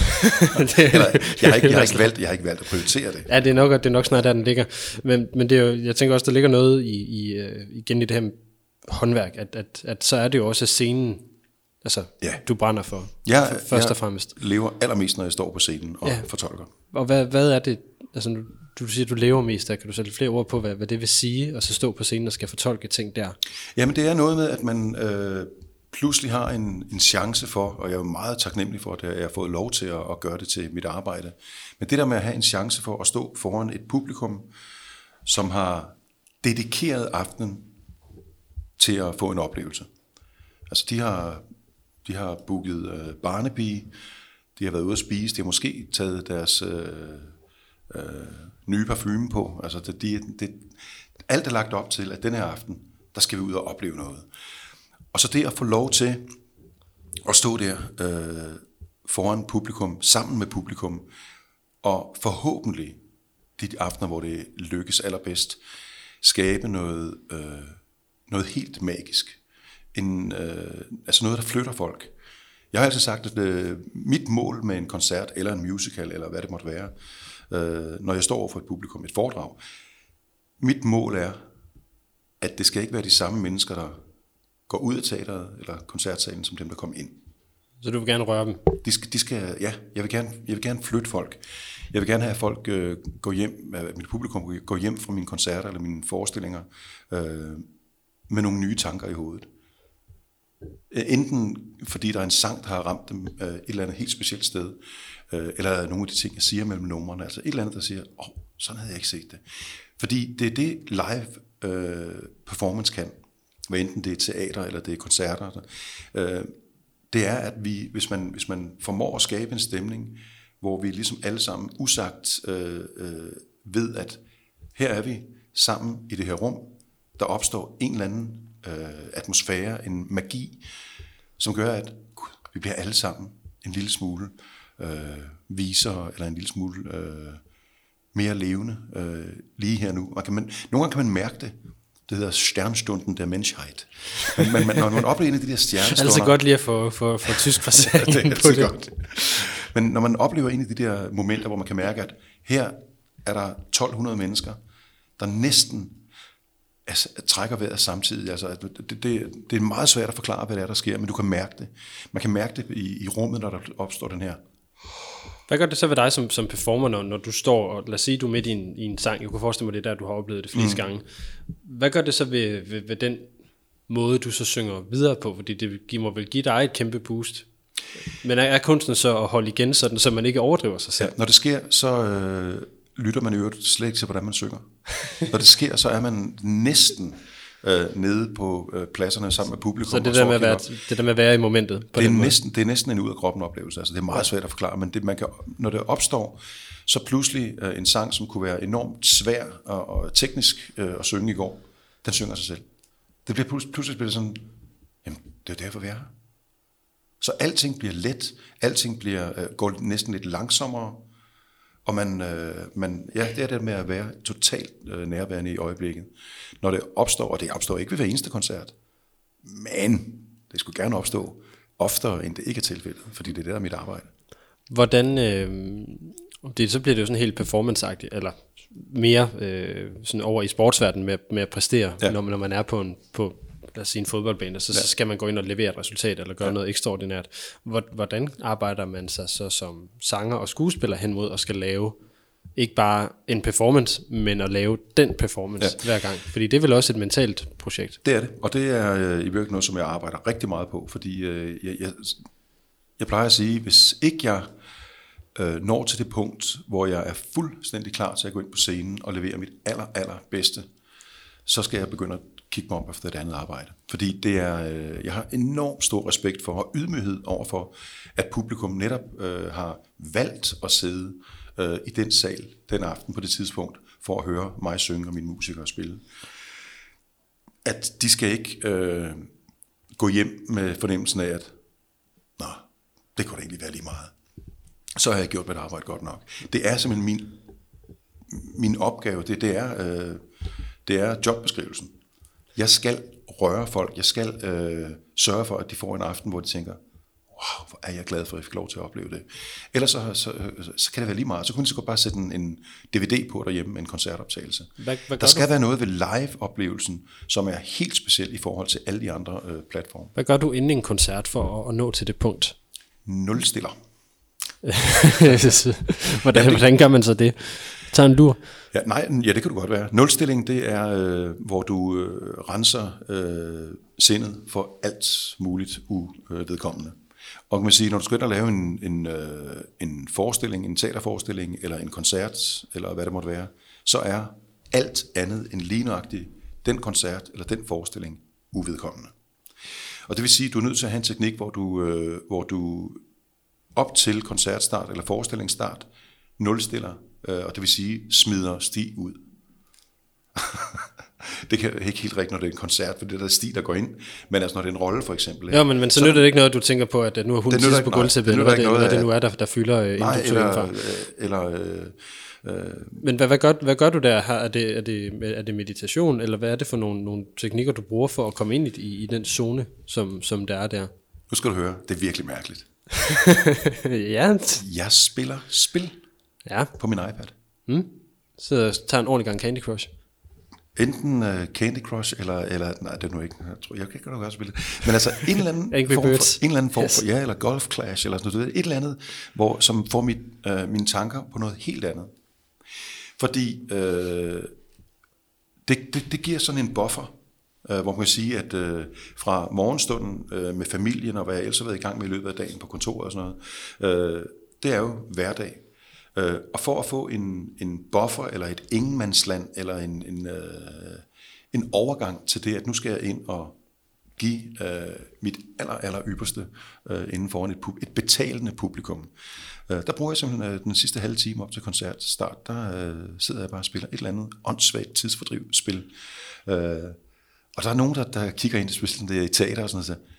Eller, jeg, har ikke, jeg, har ikke valgt, jeg har ikke valgt at prioritere det. Ja, det er nok, det er nok snart der, den ligger. Men, men det er jo, jeg tænker også, der ligger noget i, i, øh, igen i det her håndværk, at, at, at så er det jo også scenen, altså, ja. du brænder for, ja, for først og fremmest. Jeg lever allermest, når jeg står på scenen og ja. fortolker. Og hvad, hvad er det, altså du, du siger, du lever mest der, kan du sætte flere ord på, hvad, hvad det vil sige, og så stå på scenen og skal fortolke ting der? Jamen det er noget med, at man øh, pludselig har en, en chance for, og jeg er meget taknemmelig for, at jeg har fået lov til at, at gøre det til mit arbejde, men det der med at have en chance for at stå foran et publikum, som har dedikeret aftenen til at få en oplevelse. Altså de har, de har booket øh, barnepige, de har været ude at spise, de har måske taget deres øh, øh, nye parfume på. Altså det, de, det, alt er lagt op til, at den her aften, der skal vi ud og opleve noget. Og så det at få lov til at stå der øh, foran publikum, sammen med publikum, og forhåbentlig de aftener, hvor det lykkes allerbedst, skabe noget, øh, noget helt magisk. En, øh, altså noget, der flytter folk. Jeg har altid sagt, at øh, mit mål med en koncert, eller en musical, eller hvad det måtte være, øh, når jeg står over for et publikum, et foredrag, mit mål er, at det skal ikke være de samme mennesker, der går ud af teateret eller koncertsalen, som dem, der kom ind. Så du vil gerne røre dem? De skal, de skal, ja, jeg vil, gerne, jeg vil gerne flytte folk. Jeg vil gerne have, at folk øh, går hjem, at mit publikum går hjem fra mine koncerter eller mine forestillinger øh, med nogle nye tanker i hovedet. Enten fordi der er en sang, der har ramt dem øh, et eller andet helt specielt sted, øh, eller nogle af de ting, jeg siger mellem numrene, altså et eller andet, der siger, åh, oh, sådan havde jeg ikke set det. Fordi det er det live øh, performance kan hvad enten det er teater eller det er koncerter, øh, det er, at vi, hvis man, hvis man formår at skabe en stemning, hvor vi ligesom alle sammen usagt øh, øh, ved, at her er vi sammen i det her rum, der opstår en eller anden øh, atmosfære, en magi, som gør, at gud, vi bliver alle sammen en lille smule øh, visere, eller en lille smule øh, mere levende øh, lige her nu. Man kan man, nogle gange kan man mærke det, det hedder Sternstunden der Menschheit. Men, men, men når man oplever en af de der stjernestunder... Det er altså godt lige at få, få, få tysk forsætning det er på det. Godt. Men når man oplever en af de der momenter, hvor man kan mærke, at her er der 1200 mennesker, der næsten altså, trækker vejret samtidig. Altså, det, det, det er meget svært at forklare, hvad det er, der sker, men du kan mærke det. Man kan mærke det i, i rummet, når der opstår den her hvad gør det så ved dig som, som performer, når, når du står, og lad os sige, du er midt i en, i en sang, jeg kunne forestille mig, det der, du har oplevet det flest mm. gange. Hvad gør det så ved, ved, ved den måde, du så synger videre på? Fordi det giver må vel give dig et kæmpe boost. Men er, er kunsten så at holde igen, sådan, så man ikke overdriver sig selv? Ja, når det sker, så øh, lytter man i øvrigt slet ikke til, hvordan man synger. når det sker, så er man næsten øh, nede på øh, pladserne sammen med publikum. Så det der, med at være, det der med at være i momentet. På det, er den næsten, det er næsten en ud af kroppen oplevelse. Altså, det er meget svært at forklare, men det, man kan, når det opstår, så pludselig øh, en sang, som kunne være enormt svær og, og teknisk øh, at synge i går, den synger sig selv. Det bliver pludselig, pludselig bliver det sådan, jamen, det er derfor, vi er her. Så alting bliver let, alting bliver, øh, går næsten lidt langsommere, og man, øh, man, ja, det er det med at være totalt øh, nærværende i øjeblikket. Når det opstår, og det opstår ikke ved hver eneste koncert, men det skulle gerne opstå oftere, end det ikke er tilfældet, fordi det er det, der er mit arbejde. Hvordan, øh, det, så bliver det jo sådan helt performanceagtigt, eller mere øh, sådan over i sportsverdenen med, med at præstere, ja. Når, man- når man er på en, på os sige, en fodboldbane, så, ja. så skal man gå ind og levere et resultat, eller gøre ja. noget ekstraordinært. Hvor- Hvordan arbejder man sig så som sanger og skuespiller hen mod at skal lave ikke bare en performance, men at lave den performance ja. hver gang? Fordi det er vel også et mentalt projekt. Det er det, og det er øh, i virkeligheden noget, som jeg arbejder rigtig meget på, fordi øh, jeg, jeg, jeg plejer at sige, hvis ikke jeg øh, når til det punkt, hvor jeg er fuldstændig klar til at gå ind på scenen og levere mit aller, aller bedste, så skal jeg begynde at kigge mig om efter et andet arbejde. Fordi det er, øh, jeg har enormt stor respekt for og ydmyghed over for, at publikum netop øh, har valgt at sidde øh, i den sal den aften på det tidspunkt, for at høre mig synge og mine musikere spille at de skal ikke øh, gå hjem med fornemmelsen af, at Nå, det kunne da egentlig være lige meget. Så har jeg gjort mit arbejde godt nok. Det er simpelthen min, min opgave, det, det, er, øh, det er jobbeskrivelsen. Jeg skal røre folk, jeg skal øh, sørge for, at de får en aften, hvor de tænker, wow, hvor er jeg glad for, at jeg fik lov til at opleve det. Ellers så, så, så kan det være lige meget. Så kunne de så godt bare sætte en, en DVD på derhjemme med en koncertoptagelse. Hvad- hvad Der skal du? være noget ved live-oplevelsen, som er helt specielt i forhold til alle de andre øh, platforme. Hvad gør du inden en koncert for at, at nå til det punkt? Nul stiller. hvordan, hvordan gør man så det? Tager en lur? Ja, nej, ja, det kan du godt være. Nulstilling, det er, øh, hvor du øh, renser øh, sindet for alt muligt uvedkommende. Og kan man sige, når du skal ind og lave en, en, øh, en forestilling, en teaterforestilling, eller en koncert, eller hvad det måtte være, så er alt andet end lige nøjagtigt den koncert eller den forestilling uvedkommende. Og det vil sige, at du er nødt til at have en teknik, hvor du, øh, hvor du op til koncertstart eller forestillingsstart nulstiller, øh, og det vil sige smider sti ud. det kan ikke helt rigtigt, når det er en koncert, for det er der sti, der går ind. Men altså, når det er en rolle, for eksempel. Ja, men, men så, så nytter det ikke noget, at du tænker på, at nu er hun sidst på gulvtæppet, det eller hvad det, noget det nu er, der, der fylder, øh, Nej, eller, øh, eller øh, øh, Men hvad, hvad, gør, hvad gør du der? Er det, er, det, er det meditation, eller hvad er det for nogle, nogle teknikker, du bruger for at komme ind i, i, i den zone, som, som der er der? nu skal du høre, det er virkelig mærkeligt. ja, Jeg spiller spil ja. på min iPad. Så tager en ordentlig gang Candy Crush. Enten uh, Candy Crush, eller, eller nej, det er nu ikke, jeg, tror, jeg kan ikke godt spille det. Men altså en eller anden Angry form Birds. for, en eller anden form Yes. for, ja, eller Golf Clash, eller sådan noget, et eller andet, hvor, som får mit, uh, mine tanker på noget helt andet. Fordi uh, det, det, det giver sådan en buffer, uh, hvor man kan sige, at uh, fra morgenstunden uh, med familien, og hvad jeg ellers har været i gang med i løbet af dagen på kontoret og sådan noget, uh, det er jo hverdag. Øh, og for at få en, en buffer, eller et ingenmandsland, eller en, en, øh, en overgang til det, at nu skal jeg ind og give øh, mit aller, aller ypperste øh, inden foran et, pub- et betalende publikum. Øh, der bruger jeg simpelthen øh, den sidste halve time op til koncertstart, der øh, sidder jeg bare og spiller et eller andet åndssvagt tidsfordrivspil. Øh, og der er nogen, der, der kigger ind, specielt det er i teater og sådan noget, og siger,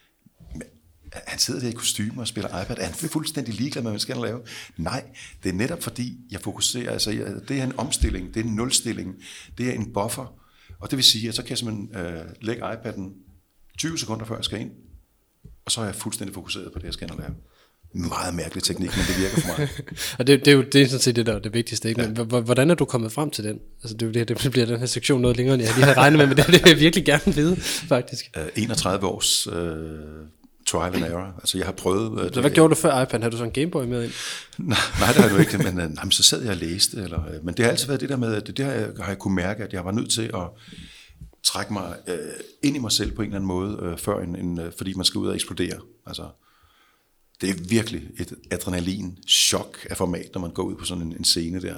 han sidder der i kostyme og spiller iPad. Er han fuldstændig ligeglad med, hvad man skal lave? Nej, det er netop fordi, jeg fokuserer. Altså, det er en omstilling, det er en nulstilling, det er en buffer. Og det vil sige, at så kan jeg simpelthen øh, lægge iPad'en 20 sekunder før jeg skal ind, og så er jeg fuldstændig fokuseret på det, jeg skal ind og lave. Meget mærkelig teknik, men det virker for mig. Og det, det, er jo det er sådan set det, der er det vigtigste. Ikke? Men hvordan er du kommet frem til den? Altså, det, det, det bliver den her sektion noget længere, end jeg lige havde regnet med, men det, det vil jeg virkelig gerne vide, faktisk. Øh, 31 års øh, trial and error. Altså, jeg har prøvet... Øh, Så hvad gjorde du før iPad? Havde du så en Gameboy med ind? Nej, nej, det har du ikke, men, øh, nej, men så sad jeg og læste. Eller, øh, men det har altid været det der med, at det, det har, jeg, har jeg kunne mærke, at jeg var nødt til at trække mig øh, ind i mig selv på en eller anden måde, øh, før en, en, øh, fordi man skal ud og eksplodere. Altså, det er virkelig et adrenalin-chok af format, når man går ud på sådan en, en scene der.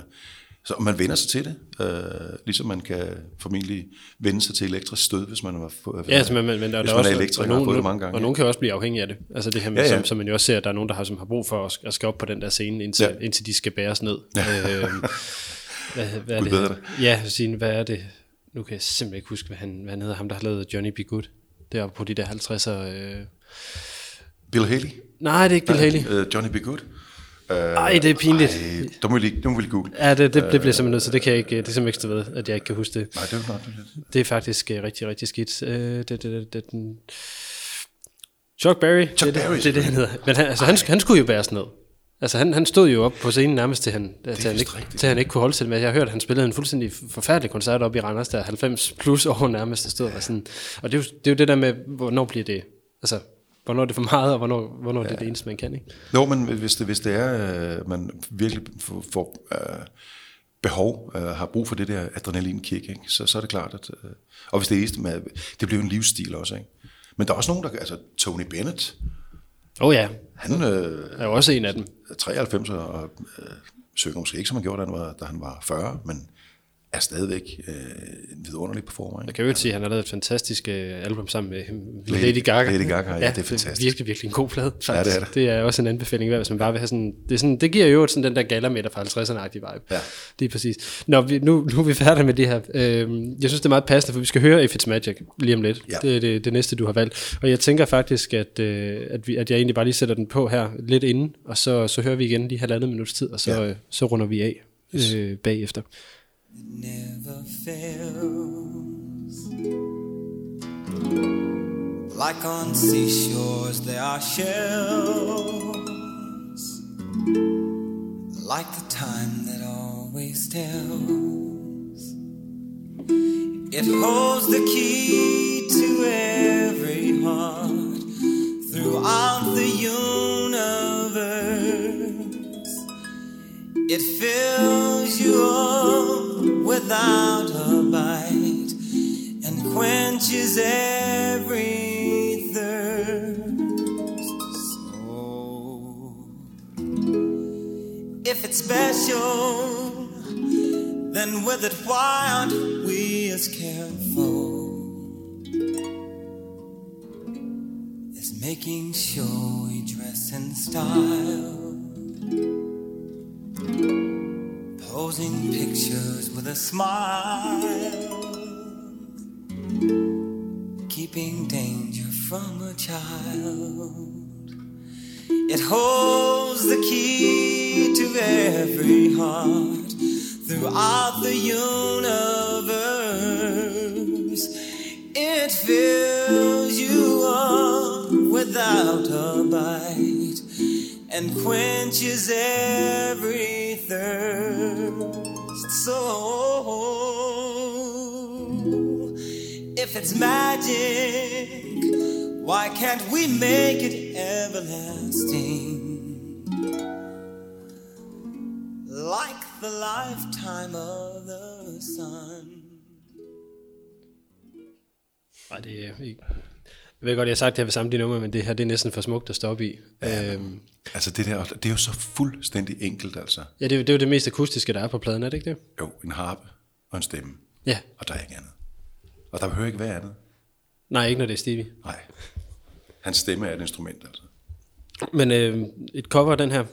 Så man vender sig til det, øh, ligesom man kan formentlig vende sig til elektrisk stød, hvis man er, Ja, altså, men, men, men der, hvis der man også, er elektriker og har det mange gange. Og nogen kan også blive afhængige af det. Altså det her med, Ja, ja, ja. ja. Som, som man jo også ser, at der er nogen, der har, som har brug for at, at skal op på den der scene, indtil, Ja. ja. indtil de skal bæres ned. øhm, hvad, hvad er det? Ja, Signe, hvad er det? Nu kan jeg simpelthen ikke huske, hvad han, hvad han hedder. Ham, der har lavet Johnny Be Good. Deroppe på de der 50'er... Øh... Bill Haley? Nej, det er ikke Bill Haley. Øh, Johnny Be Good? Øh, Ej, det er pinligt. Ej, du må lige, du må lige google. Ja, det, det, det bliver simpelthen nødt, så det kan jeg ikke, det er simpelthen ikke stå ved, at jeg ikke kan huske det. Nej, det er nok lidt. Det er faktisk uh, rigtig, rigtig skidt. Uh, det, det, det, det, den... Chuck Berry, Chuck det, er Berry, det, det det, han hedder. Men han, altså, han, han skulle jo bæres ned. Altså, han, han stod jo op på scenen nærmest til han, til han, ikke, rigtigt. til han ikke kunne holde til det. Men jeg har hørt, at han spillede en fuldstændig forfærdelig koncert op i Randers, der 90 plus år nærmest, der stod og var sådan. Og det er, jo, det er jo det der med, hvornår bliver det, altså, hvornår er det for meget, og hvornår, hvornår ja. det er det eneste, man kan, ikke? Nå, men hvis det, hvis det er, øh, man virkelig får, får øh, behov, øh, har brug for det der adrenalinkick, ikke? Så, så er det klart, at... Øh, og hvis det er eneste, med, det bliver en livsstil også, ikke? Men der er også nogen, der... Altså, Tony Bennett, Åh oh, ja, han øh, er jo også en af dem. er 93 og øh, synger måske ikke, som han gjorde, da han var, da han var 40, men er stadigvæk øh, en vidunderlig performer, ikke? Jeg kan jo ikke sige, at han har lavet et fantastisk øh, album sammen med Lady- Lady, Gaga. Lady Gaga, ja, det er fantastisk. virkelig, virkelig en god plade, faktisk. Ja, det er det. det er også en anbefaling værd, hvis man bare vil have sådan... Det, er sådan, det giver jo sådan den der gallermeter fra 50'erne-agtige vibe. Ja. Det er præcis. Nå, vi, nu, nu er vi færdige med det her. Øhm, jeg synes, det er meget passende, for vi skal høre If It's Magic lige om lidt. Ja. Det er det, det næste, du har valgt. Og jeg tænker faktisk, at, øh, at, vi, at jeg egentlig bare lige sætter den på her lidt inden, og så, så hører vi igen lige halvandet minuts tid, og så, Ja. ja. øh, så runder vi af øh, bagefter. Never fails. Like on seashores, there are shells. Like the time that always tells. It holds the key to every heart throughout the universe. It fills you up without a bite and quenches every thirst. So, if it's special, then with it, why aren't we as careful as making sure we dress in style? Posing pictures with a smile, keeping danger from a child. It holds the key to every heart throughout the universe. It fills you up without a bite and quenches every thirst. So, if it's magic, why can't we make it everlasting? Like the lifetime of the sun. Ikke... Jeg ved godt, jeg har sagt det her ved samtlige numre, men det her det er næsten for smukt at stoppe i. Ja. Øhm, Altså det der, det er jo så fuldstændig enkelt, altså. ja, det, er jo- det er jo det mest akustiske, der er på pladen, er det ikke det? Jo, en harpe og en stemme, Ja. og der er ikke andet. Og der behøver ikke være andet. Nej, ikke når det er Stevie. Nej. Hans stemme er et instrument, altså. Men øh, et cover af den her,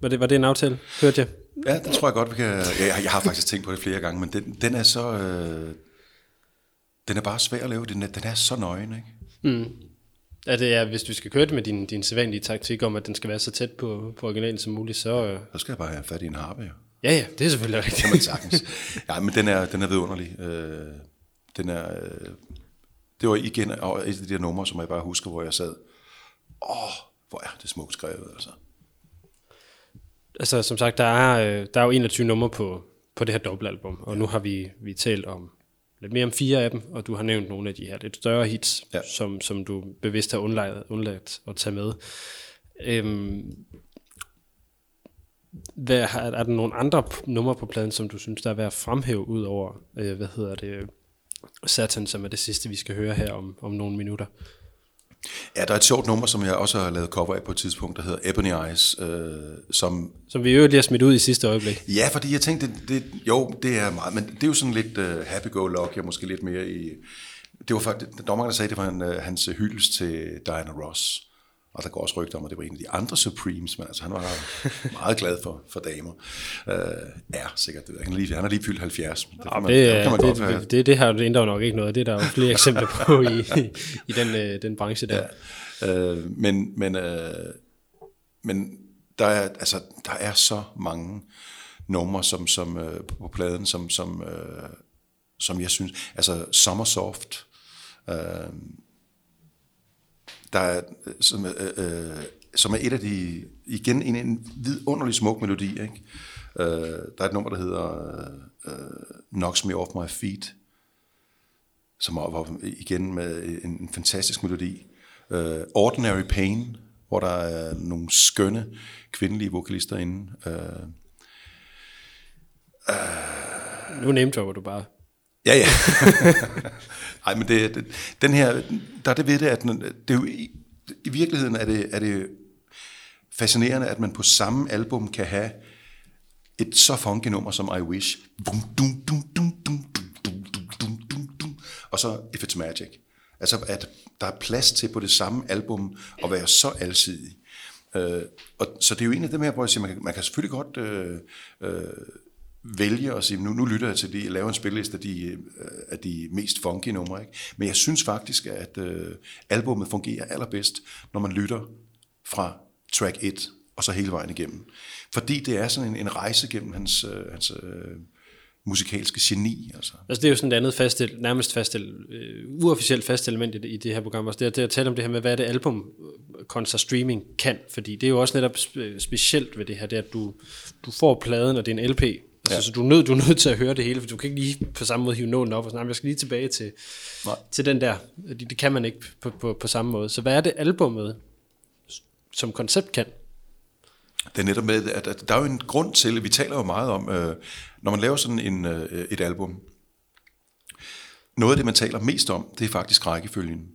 var det, var det en aftale? Hørte jeg? Ja, det tror jeg godt, vi kan... Ja, jeg, jeg har faktisk tænkt på det flere gange, men den, den er så... Øh, den er bare svær at lave. Den er, den er så nøgen, ikke? Ja, det er, hvis du skal køre det med din, din sædvanlige taktik om, at den skal være så tæt på, på originalen som muligt, så... Øh, Så skal jeg bare have fat i en harpe, jo. ja, ja, det er selvfølgelig rigtigt. kan man sagtens. Ja, men den er, den er vidunderlig. Øh, den er, øh, det var igen et af de der numre, som jeg bare husker, hvor jeg sad. Åh, hvor er det smukt skrevet, altså. altså, som sagt, der er, øh, der er jo 21 numre på, på det her dobbeltalbum, og nu har vi, vi talt om lidt mere om fire af dem, og du har nævnt nogle af de her lidt større hits, Ja. som, som du bevidst har undladt, undladt at tage med. Øhm, hvad, er, er der nogle andre numre på pladen, som du synes, der er værd at fremhæve ud over, øh, hvad hedder det, Satan, som er det sidste, vi skal høre her om, om nogle minutter? Ja, der er et sjovt nummer, som jeg også har lavet cover af på et tidspunkt, der hedder Ebony Eyes, øh, som... Som vi i øvrigt lige har smidt ud i sidste øjeblik. Ja, fordi jeg tænkte, det, det, jo, det er meget, men det er jo sådan lidt uh, happy-go-lucky, og måske lidt mere i... Det var faktisk, dommeren, der sagde, det var en, uh, hans hyldest til Diana Ross. Og der går også rygter om, at det var en af de andre Supremes, men altså han var meget glad for, for damer. Uh, er sikkert det. Han, lige, han er lige fyldt 70. Det, Ja, det, det, det, det, det, det her det jo nok ikke noget. Det er der jo flere eksempler på i, i, den, øh, den branche der. Ja. Uh, men, men, uh, men der er, altså, der er så mange numre som, som, uh, på pladen, som, som, uh, som jeg synes, altså Summersoft, uh, der er, som, øh, øh, som er et af de, igen en, en vidunderlig smuk melodi, ikke? Øh, der er et nummer, der hedder øh, øh Knocks Me Off My Feet, som er var igen med en, en fantastisk melodi. Øh, Ordinary Pain, hvor der er nogle skønne kvindelige vokalister inde. Øh, øh Nu name du bare. Ja, ja. Nej, men det, det, den her, der er det ved det, at den- det er jo, i, i virkeligheden er det, er det fascinerende, at man på samme album kan have et så funky nummer som I Wish, Bum, dum, dum, dum, dum, dum, dum, dum, dum, dum, dum, og så If It's Magic. Altså, at der er plads til på det samme album at være så alsidig. Øh, og, så det er jo en af dem her, hvor jeg siger, man kan, man kan selvfølgelig godt øh, øh, vælge at sige, nu, nu lytter jeg til de, lave en spilleliste af de, øh, af de mest funky numre. Ikke? Men jeg synes faktisk, at øh, albummet fungerer allerbedst, når man lytter fra track 1 og så hele vejen igennem. Fordi det er sådan en, en rejse gennem hans, øh, hans øh, musikalske geni. Altså. Altså det er jo sådan et andet fast, nærmest fast, øh, uofficielt fast element i det, i det her program. Altså det, er, det er at tale om det her med, hvad er det album øh, kontra streaming kan. Fordi det er jo også netop specielt ved det her, det er, at du, du får pladen, og det er en LP. Altså, Ja. Så du er, nødt, du er nødt til at høre det hele, for du kan ikke lige på samme måde hive noten op og sådan, "Nej, men jeg skal lige tilbage til, Nej. til den der. Det, det kan man ikke på, på, på samme måde. Så hvad er det albummet som koncept kan? Det er netop med, at, at der er jo en grund til, vi taler jo meget om, øh, når man laver sådan en, øh, et album, noget af det, man taler mest om, det er faktisk rækkefølgen.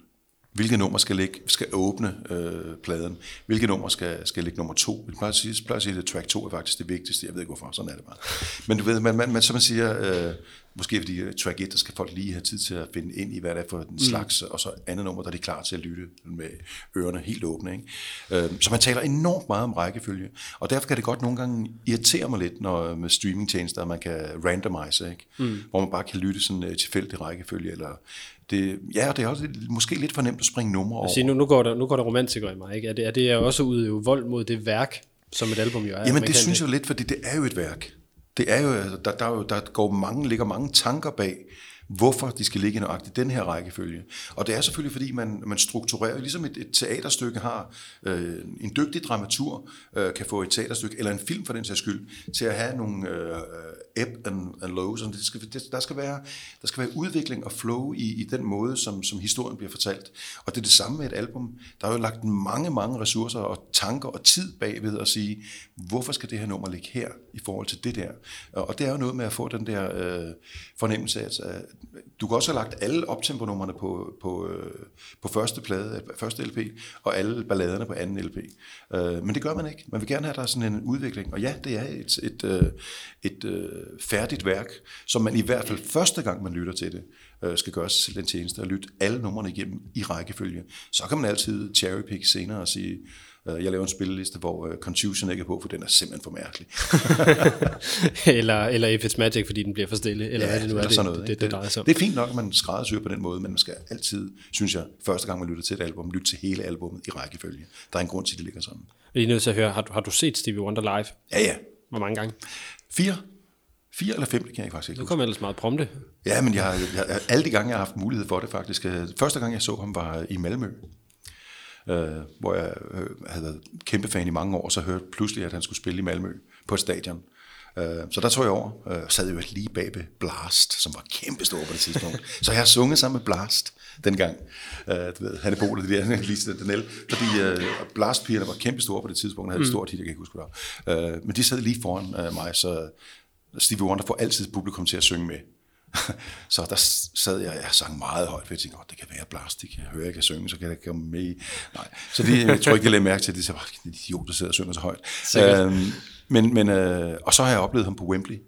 Hvilke nummer skal, ligge, skal åbne øh, pladen? Hvilke nummer skal, skal ligge nummer to? Jeg plejer at sige, plejer at, sige at track 2 er faktisk det vigtigste. Jeg ved ikke hvorfor, sådan er det bare. Men du ved, man, man, man, som man siger, øh, måske fordi øh, track 1, der skal folk lige have tid til at finde ind i, hvad det er for en slags, og så andet nummer, der er de klar til at lytte med ørerne helt åbne. Ikke? Øh, så man taler enormt meget om rækkefølge, og derfor kan det godt nogle gange irritere mig lidt, når med streamingtjenester, man kan randomize, ikke? Mm. hvor man bare kan lytte sådan uh, tilfældig rækkefølge, eller det, ja, og det er også lidt- måske lidt for nemt at springe numre over. Sige, nu, nu, går der, nu går der romantikere i mig, ikke? Er det, er det også at udøve vold mod det værk, som et album jo er? Jamen det synes jeg lidt, fordi det er jo et værk. Det er jo, altså, der, der, er jo, der går mange, ligger mange tanker bag, hvorfor de skal ligge i nøjagtigt den her rækkefølge. Og det er selvfølgelig, fordi man, man strukturerer, ligesom et, et teaterstykke har, øh, en dygtig dramatur øh, kan få et teaterstykke, eller en film for den sags skyld, til at have nogle øh, ebb and, and low. Og det skal, det, der, skal være, der skal være udvikling og flow i, i den måde, som, som historien bliver fortalt. Og det er det samme med et album. Der er jo lagt mange, mange ressourcer og tanker og tid bagved at sige, hvorfor skal det her nummer ligge her i forhold til det der? Og det er jo noget med at få den der øh, fornemmelse af, at øh, du kan også have lagt alle optemponummerne på, på, øh, på første plade, første LP, og alle balladerne på anden LP. Øh, men det gør man ikke. Man vil gerne have, at der er sådan en udvikling. Og ja, det er et, et, et, et øh, færdigt værk, som man i hvert fald første gang, man lytter til det, øh, skal gøre sig selv den tjeneste at lytte alle numrene igennem i rækkefølge. Så kan man altid cherrypick senere og sige, jeg laver en spilleliste, hvor øh, Confusion ikke er på, for den er simpelthen for mærkelig. eller, eller It's Magic, fordi den bliver for stille, eller ja, hvad det nu er, det, sådan noget, det, det, det drejer sig om. Det er fint nok, at man skræddersyr på den måde, men man skal altid, synes jeg, første gang man lytter til et album, lytte til hele albummet i rækkefølge. Der er en grund til, at det ligger sådan. Jeg er nødt til at høre, har du, har du set Stevie Wonder live? Ja, ja. Hvor mange gange? Fire. Fire eller fem, det kan jeg faktisk ikke huske. kommer ellers meget prompte. Ja, men jeg, har- jeg, alle de gange, jeg har haft mulighed for det faktisk. øh, Første gang, jeg så ham, var i Malmø. Øh, hvor jeg øh, havde været kæmpe fan i mange år, så hørte pludselig, at han skulle spille i Malmø på et stadion. Øh, så der tog jeg over, øh, og sad jo lige bag ved Blast, som var kæmpe stor på det tidspunkt. så jeg har sunget sammen med Blast dengang. Øh, du ved, han er boet det der, Lise Danel, fordi øh, Blast-pigerne var kæmpe store på det tidspunkt, havde et stort hit, jeg kan ikke huske, hvad øh, Men de sad lige foran øh, mig, så Stevie Wonder får altid publikum til at synge med. så der sad jeg, jeg sang meget højt, for jeg tænkte, oh, det kan være plastik, jeg hører, jeg kan synge, så kan jeg komme med. Nej, så det, jeg tror ikke, jeg lagde mærke til, det så var en idiot, der sidder og synger så højt. Øhm, men, men, øh, og så har jeg oplevet ham på Wembley.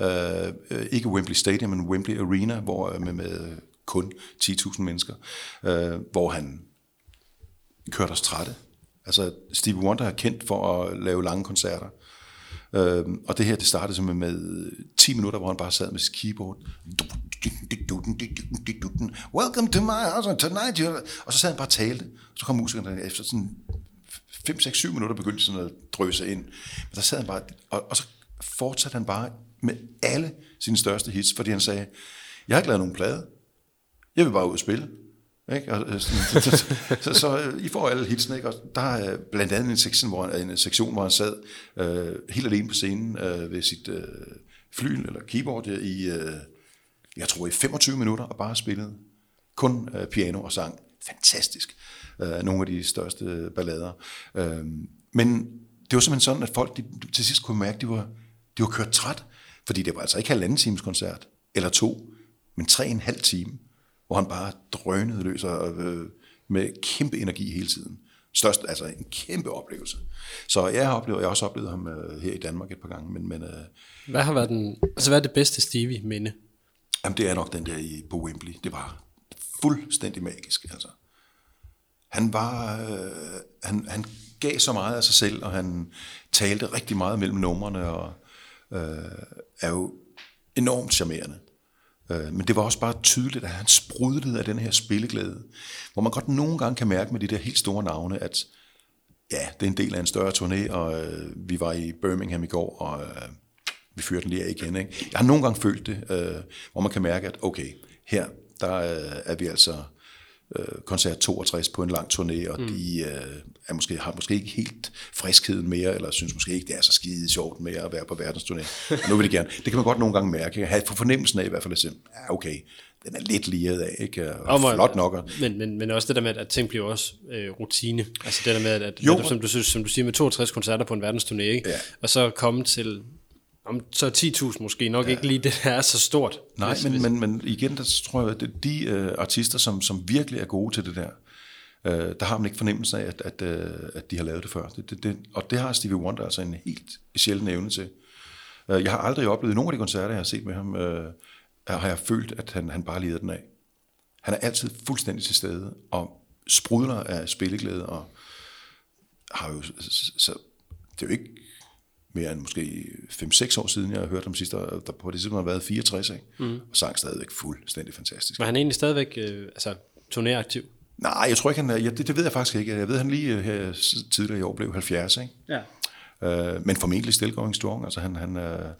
Øh, øh, ikke Wembley Stadium, men Wembley Arena, hvor øh, med, med kun 10.000 mennesker, øh, hvor han kørte os trætte. Altså, Stevie Wonder er kendt for at lave lange koncerter. Øhm, og det her, det startede simpelthen med øh, 10 minutter, hvor han bare sad med sit keyboard. Welcome to my house tonight. Og så sad han bare og talte. Og så kom musikerne efter sådan 5, 6, 7 minutter begyndte sådan at drøse ind. Men der sad han bare, og, og så fortsatte han bare med alle sine største hits, fordi han sagde, jeg har ikke lavet nogen plade. Jeg vil bare ud og spille. Ikke? Og, øh, så, så, så, så, øh, I får alle hitsen, ikke? og der er blandt andet en sektion, hvor, en øh, sektion, hvor han sad øh, helt alene på scenen øh, ved sit øh, fly eller keyboard i, øh, jeg tror i 25 minutter, og bare spillede kun øh, piano og sang. Fantastisk. Øh, nogle af de største ballader. Øh, men det var simpelthen sådan, at folk de, til sidst kunne mærke, at de var, de var kørt træt, fordi det var altså ikke halvanden times koncert, eller to, men tre en halv time hvor han bare drønede løs og, øh, med kæmpe energi hele tiden. Størst, altså en kæmpe oplevelse. Så jeg har, oplevet, jeg har også oplevet ham øh, her i Danmark et par gange. Men, men, øh, Hvad har været den, altså hvad er det bedste Stevie minde? jamen, det er nok den der i, på Wembley. Det var fuldstændig magisk. Altså. Han var, øh, han, han gav så meget af sig selv, og han talte rigtig meget mellem numrene, og øh, er jo enormt charmerende. Øh, men det var også bare tydeligt, at han sprudlede af den her spilleglæde, hvor man godt nogle gange kan mærke med de der helt store navne, at ja, det er en del af en større turné, og øh, vi var i Birmingham i går, og øh, vi fyrte den lige af igen. Ikke? Jeg har nogle gange følt det, øh, hvor man kan mærke, at okay, her der øh, er vi altså øh, koncert 62 på en lang turné, og mm. de øh, er måske, har måske ikke helt friskheden mere, eller synes måske ikke, det er så skide sjovt med at være på verdensturné. Nu vil de gerne. Det kan man godt nogle gange mærke. Jeg har for fornemmelsen af i hvert fald, at sige, ja, okay, den er lidt liret af, ikke? Og må- flot nok. Og, Men, men, men også det der med, at ting bliver også øh, rutine. Altså det der med, at, at Jo. netop, som, du synes, som du siger, med 62 koncerter på en verdensturné, ikke? Ja. og så komme til om, så 10.000 måske, nok ja. ikke lige det, der er så stort. Nej, men, men, men igen, der tror jeg, at de øh, artister, som, som virkelig er gode til det der, øh, der har man ikke fornemmelsen af, at, at, øh, at de har lavet det før. Det, det, det, og det har Stevie Wonder altså en helt sjælden evne til. Øh, jeg har aldrig oplevet, i nogle af de koncerter, jeg har set med ham, øh, har jeg følt, at han, han bare lider den af. Han er altid fuldstændig til stede, og sprudler af spilleglæde, og har jo, så, så det er jo ikke mere end måske 5-6 år siden, jeg har hørt ham sidst, der på det tidspunkt har været 64, ikke? Mm. og sang stadigvæk fuldstændig fantastisk. Var han egentlig stadigvæk øh, altså, turnéaktiv? Nej, jeg tror ikke, han er, ja, det, det ved jeg faktisk ikke. Jeg ved, han lige øh, her tidligere i år blev 70, ikke? Ja. Øh, men formentlig still going strong. Altså han, han, øh,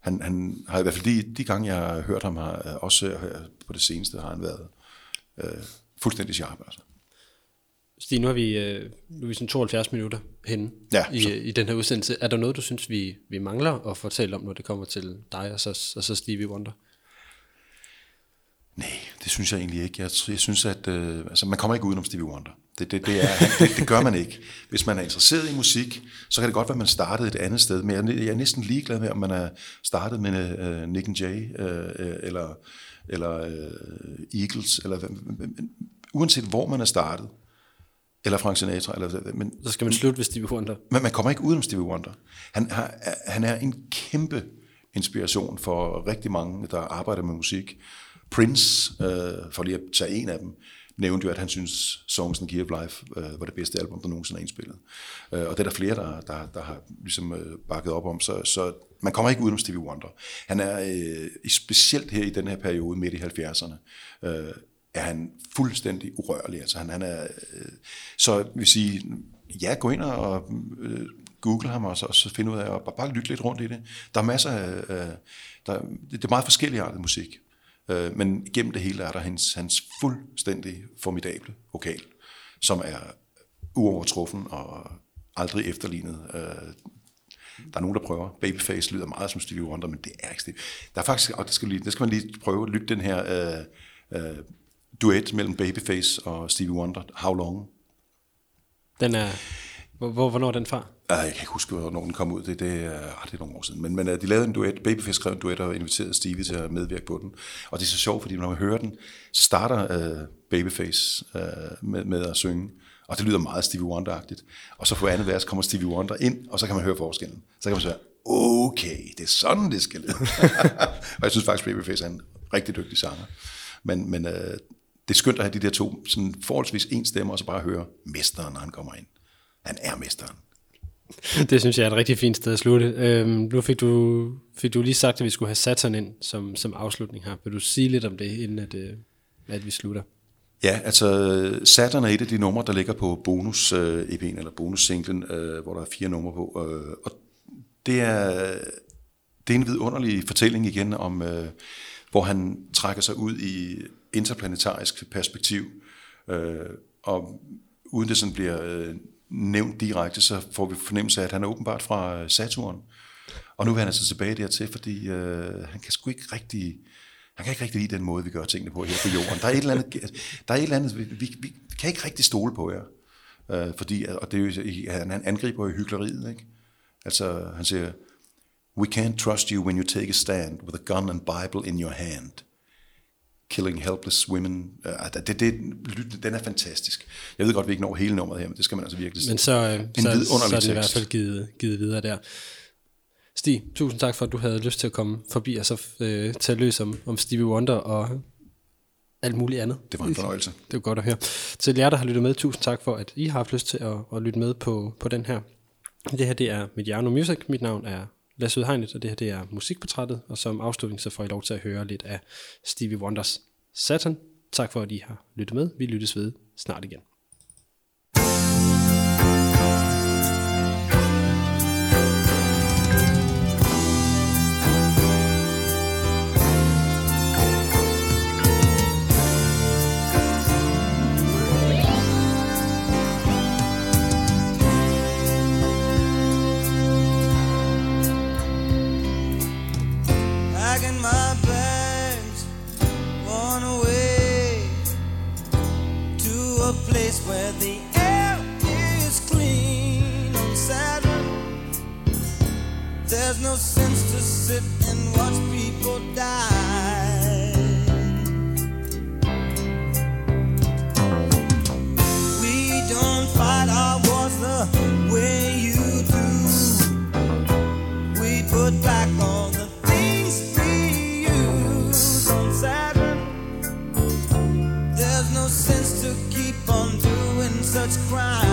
han, han har i hvert fald de, de gange, jeg har hørt ham, har, øh, også øh, på det seneste, har han været øh, fuldstændig sharp. Altså. Stig, nu har vi, øh, nu er vi sådan 72 minutter henne Ja, i, så- i den her udsendelse. Er der noget, du synes, vi, vi mangler at fortælle om, når det kommer til dig og så, og så Stevie Wonder? Nej, det synes jeg egentlig ikke. Jeg, jeg synes, at øh, altså, man kommer ikke udenom Stevie Wonder. Det, det, det, er, det, det gør man ikke. Hvis man er interesseret i musik, så kan det godt være, at man startede et andet sted. Men jeg, jeg er næsten ligeglad med, om man er startet med øh, Nick and Jay, øh, øh, eller, eller øh, Eagles, eller uanset hvor man er startet, eller Frank Sinatra, eller, men Så skal man slutte ved Stevie Wonder. men man kommer ikke udenom Stevie Wonder. Han, har, han er en kæmpe inspiration for rigtig mange, der arbejder med musik. Prince, øh, for lige at tage en af dem, nævnte jo, at han synes Songs and Key of Life øh, var det bedste album, der nogensinde er indspillet. Øh, og det er der flere, der, der, der har ligesom, øh, bakket op om. Så, så man kommer ikke udenom Stevie Wonder. Han er øh, specielt her i den her periode, midt i 70'erne, øh, er han fuldstændig urørlig. Altså han, han er, øh, så jeg vil sige, ja, gå ind og øh, google ham og så, og så finde ud af, og bare, bare lytte lidt rundt i det. Der er masser af, øh, der, det er meget forskellige arter musik. Øh, men gennem det hele er der hans, hans fuldstændig formidable vokal, som er uovertruffen og aldrig efterlignet. Øh, der er nogen, der prøver. Babyface lyder meget som Stevie Wonder, men det er ikke Stevie. Der er faktisk, og det skal, lige, det skal man lige prøve at lytte den her øh, øh, duet mellem Babyface og Stevie Wonder. How Long? Den er, hvor, hvor, hvornår er den fra? Ej, jeg kan ikke huske, hvornår den kom ud. Det, det er ret det nogle år siden. Men, men øh, de lavede en duet. Babyface skrev en duet og inviterede Stevie til at medvirke på den. Og det er så sjovt, fordi når man hører den, så starter uh, Babyface uh, med, med at synge. Og det lyder meget Stevie Wonder-agtigt. Og så på andet vers kommer Stevie Wonder ind, og så kan man høre forskellen. Så kan man sige, okay, det er sådan, det skal lyde. og jeg synes faktisk, Babyface er en rigtig dygtig sanger. Men, men uh, det er skønt at have de der to sådan forholdsvis en stemme, og så bare høre mesteren, når han kommer ind. Han er mesteren. Det synes jeg er et rigtig fint sted at slutte. Øhm, nu fik du, fik du lige sagt, at vi skulle have Saturn ind som, som afslutning her. Vil du sige lidt om det, inden at, øh, at vi slutter? Ja, altså Saturn er et af de numre, der ligger på bonus øh, EP'en, eller bonus singlen, øh, hvor der er fire numre på. Øh, og det er, det er en vidunderlig fortælling igen om, øh, hvor han trækker sig ud i interplanetarisk perspektiv. Øh, og uden det sådan bliver øh, nævnt direkte, så får vi fornemmelse af, at han er åbenbart fra øh, Saturn. Og nu vil han altså tilbage dertil, fordi øh, han kan sgu ikke rigtig... Han kan ikke rigtig lide den måde, vi gør tingene på her på jorden. Der er et eller andet, der er et eller andet vi, vi, vi kan ikke rigtig stole på jer. Øh, fordi, og det er jo, han angriber jo hyggeleriet, ikke? Altså, han siger, We can't trust you when you take a stand with a gun and Bible in your hand. Killing Helpless Women. Uh, det, det, den er fantastisk. Jeg ved godt, vi ikke når hele nummeret her, men det skal man altså virkelig se. Men så, øh, en så, så er det i hvert fald givet, givet videre der. Stig, tusind tak for, at du havde lyst til at komme forbi og så øh, tage løs om, om Stevie Wonder og alt muligt andet. Det var en fornøjelse. Det var godt at høre. Til jer, der har lyttet med, tusind tak for, at I har haft lyst til at, at lytte med på, på den her. Det her, det er Mediano Music. Mit navn er Lasse Udhegnet, og det her det er musikportrættet, og som afslutning så får I lov til at høre lidt af Stevie Wonders Satan. Tak for, at I har lyttet med. Vi lyttes ved snart igen. place where the air is clean on Saturn. There's no sense to sit and watch people die. We don't fight our wars the way you do. We put back what's crying.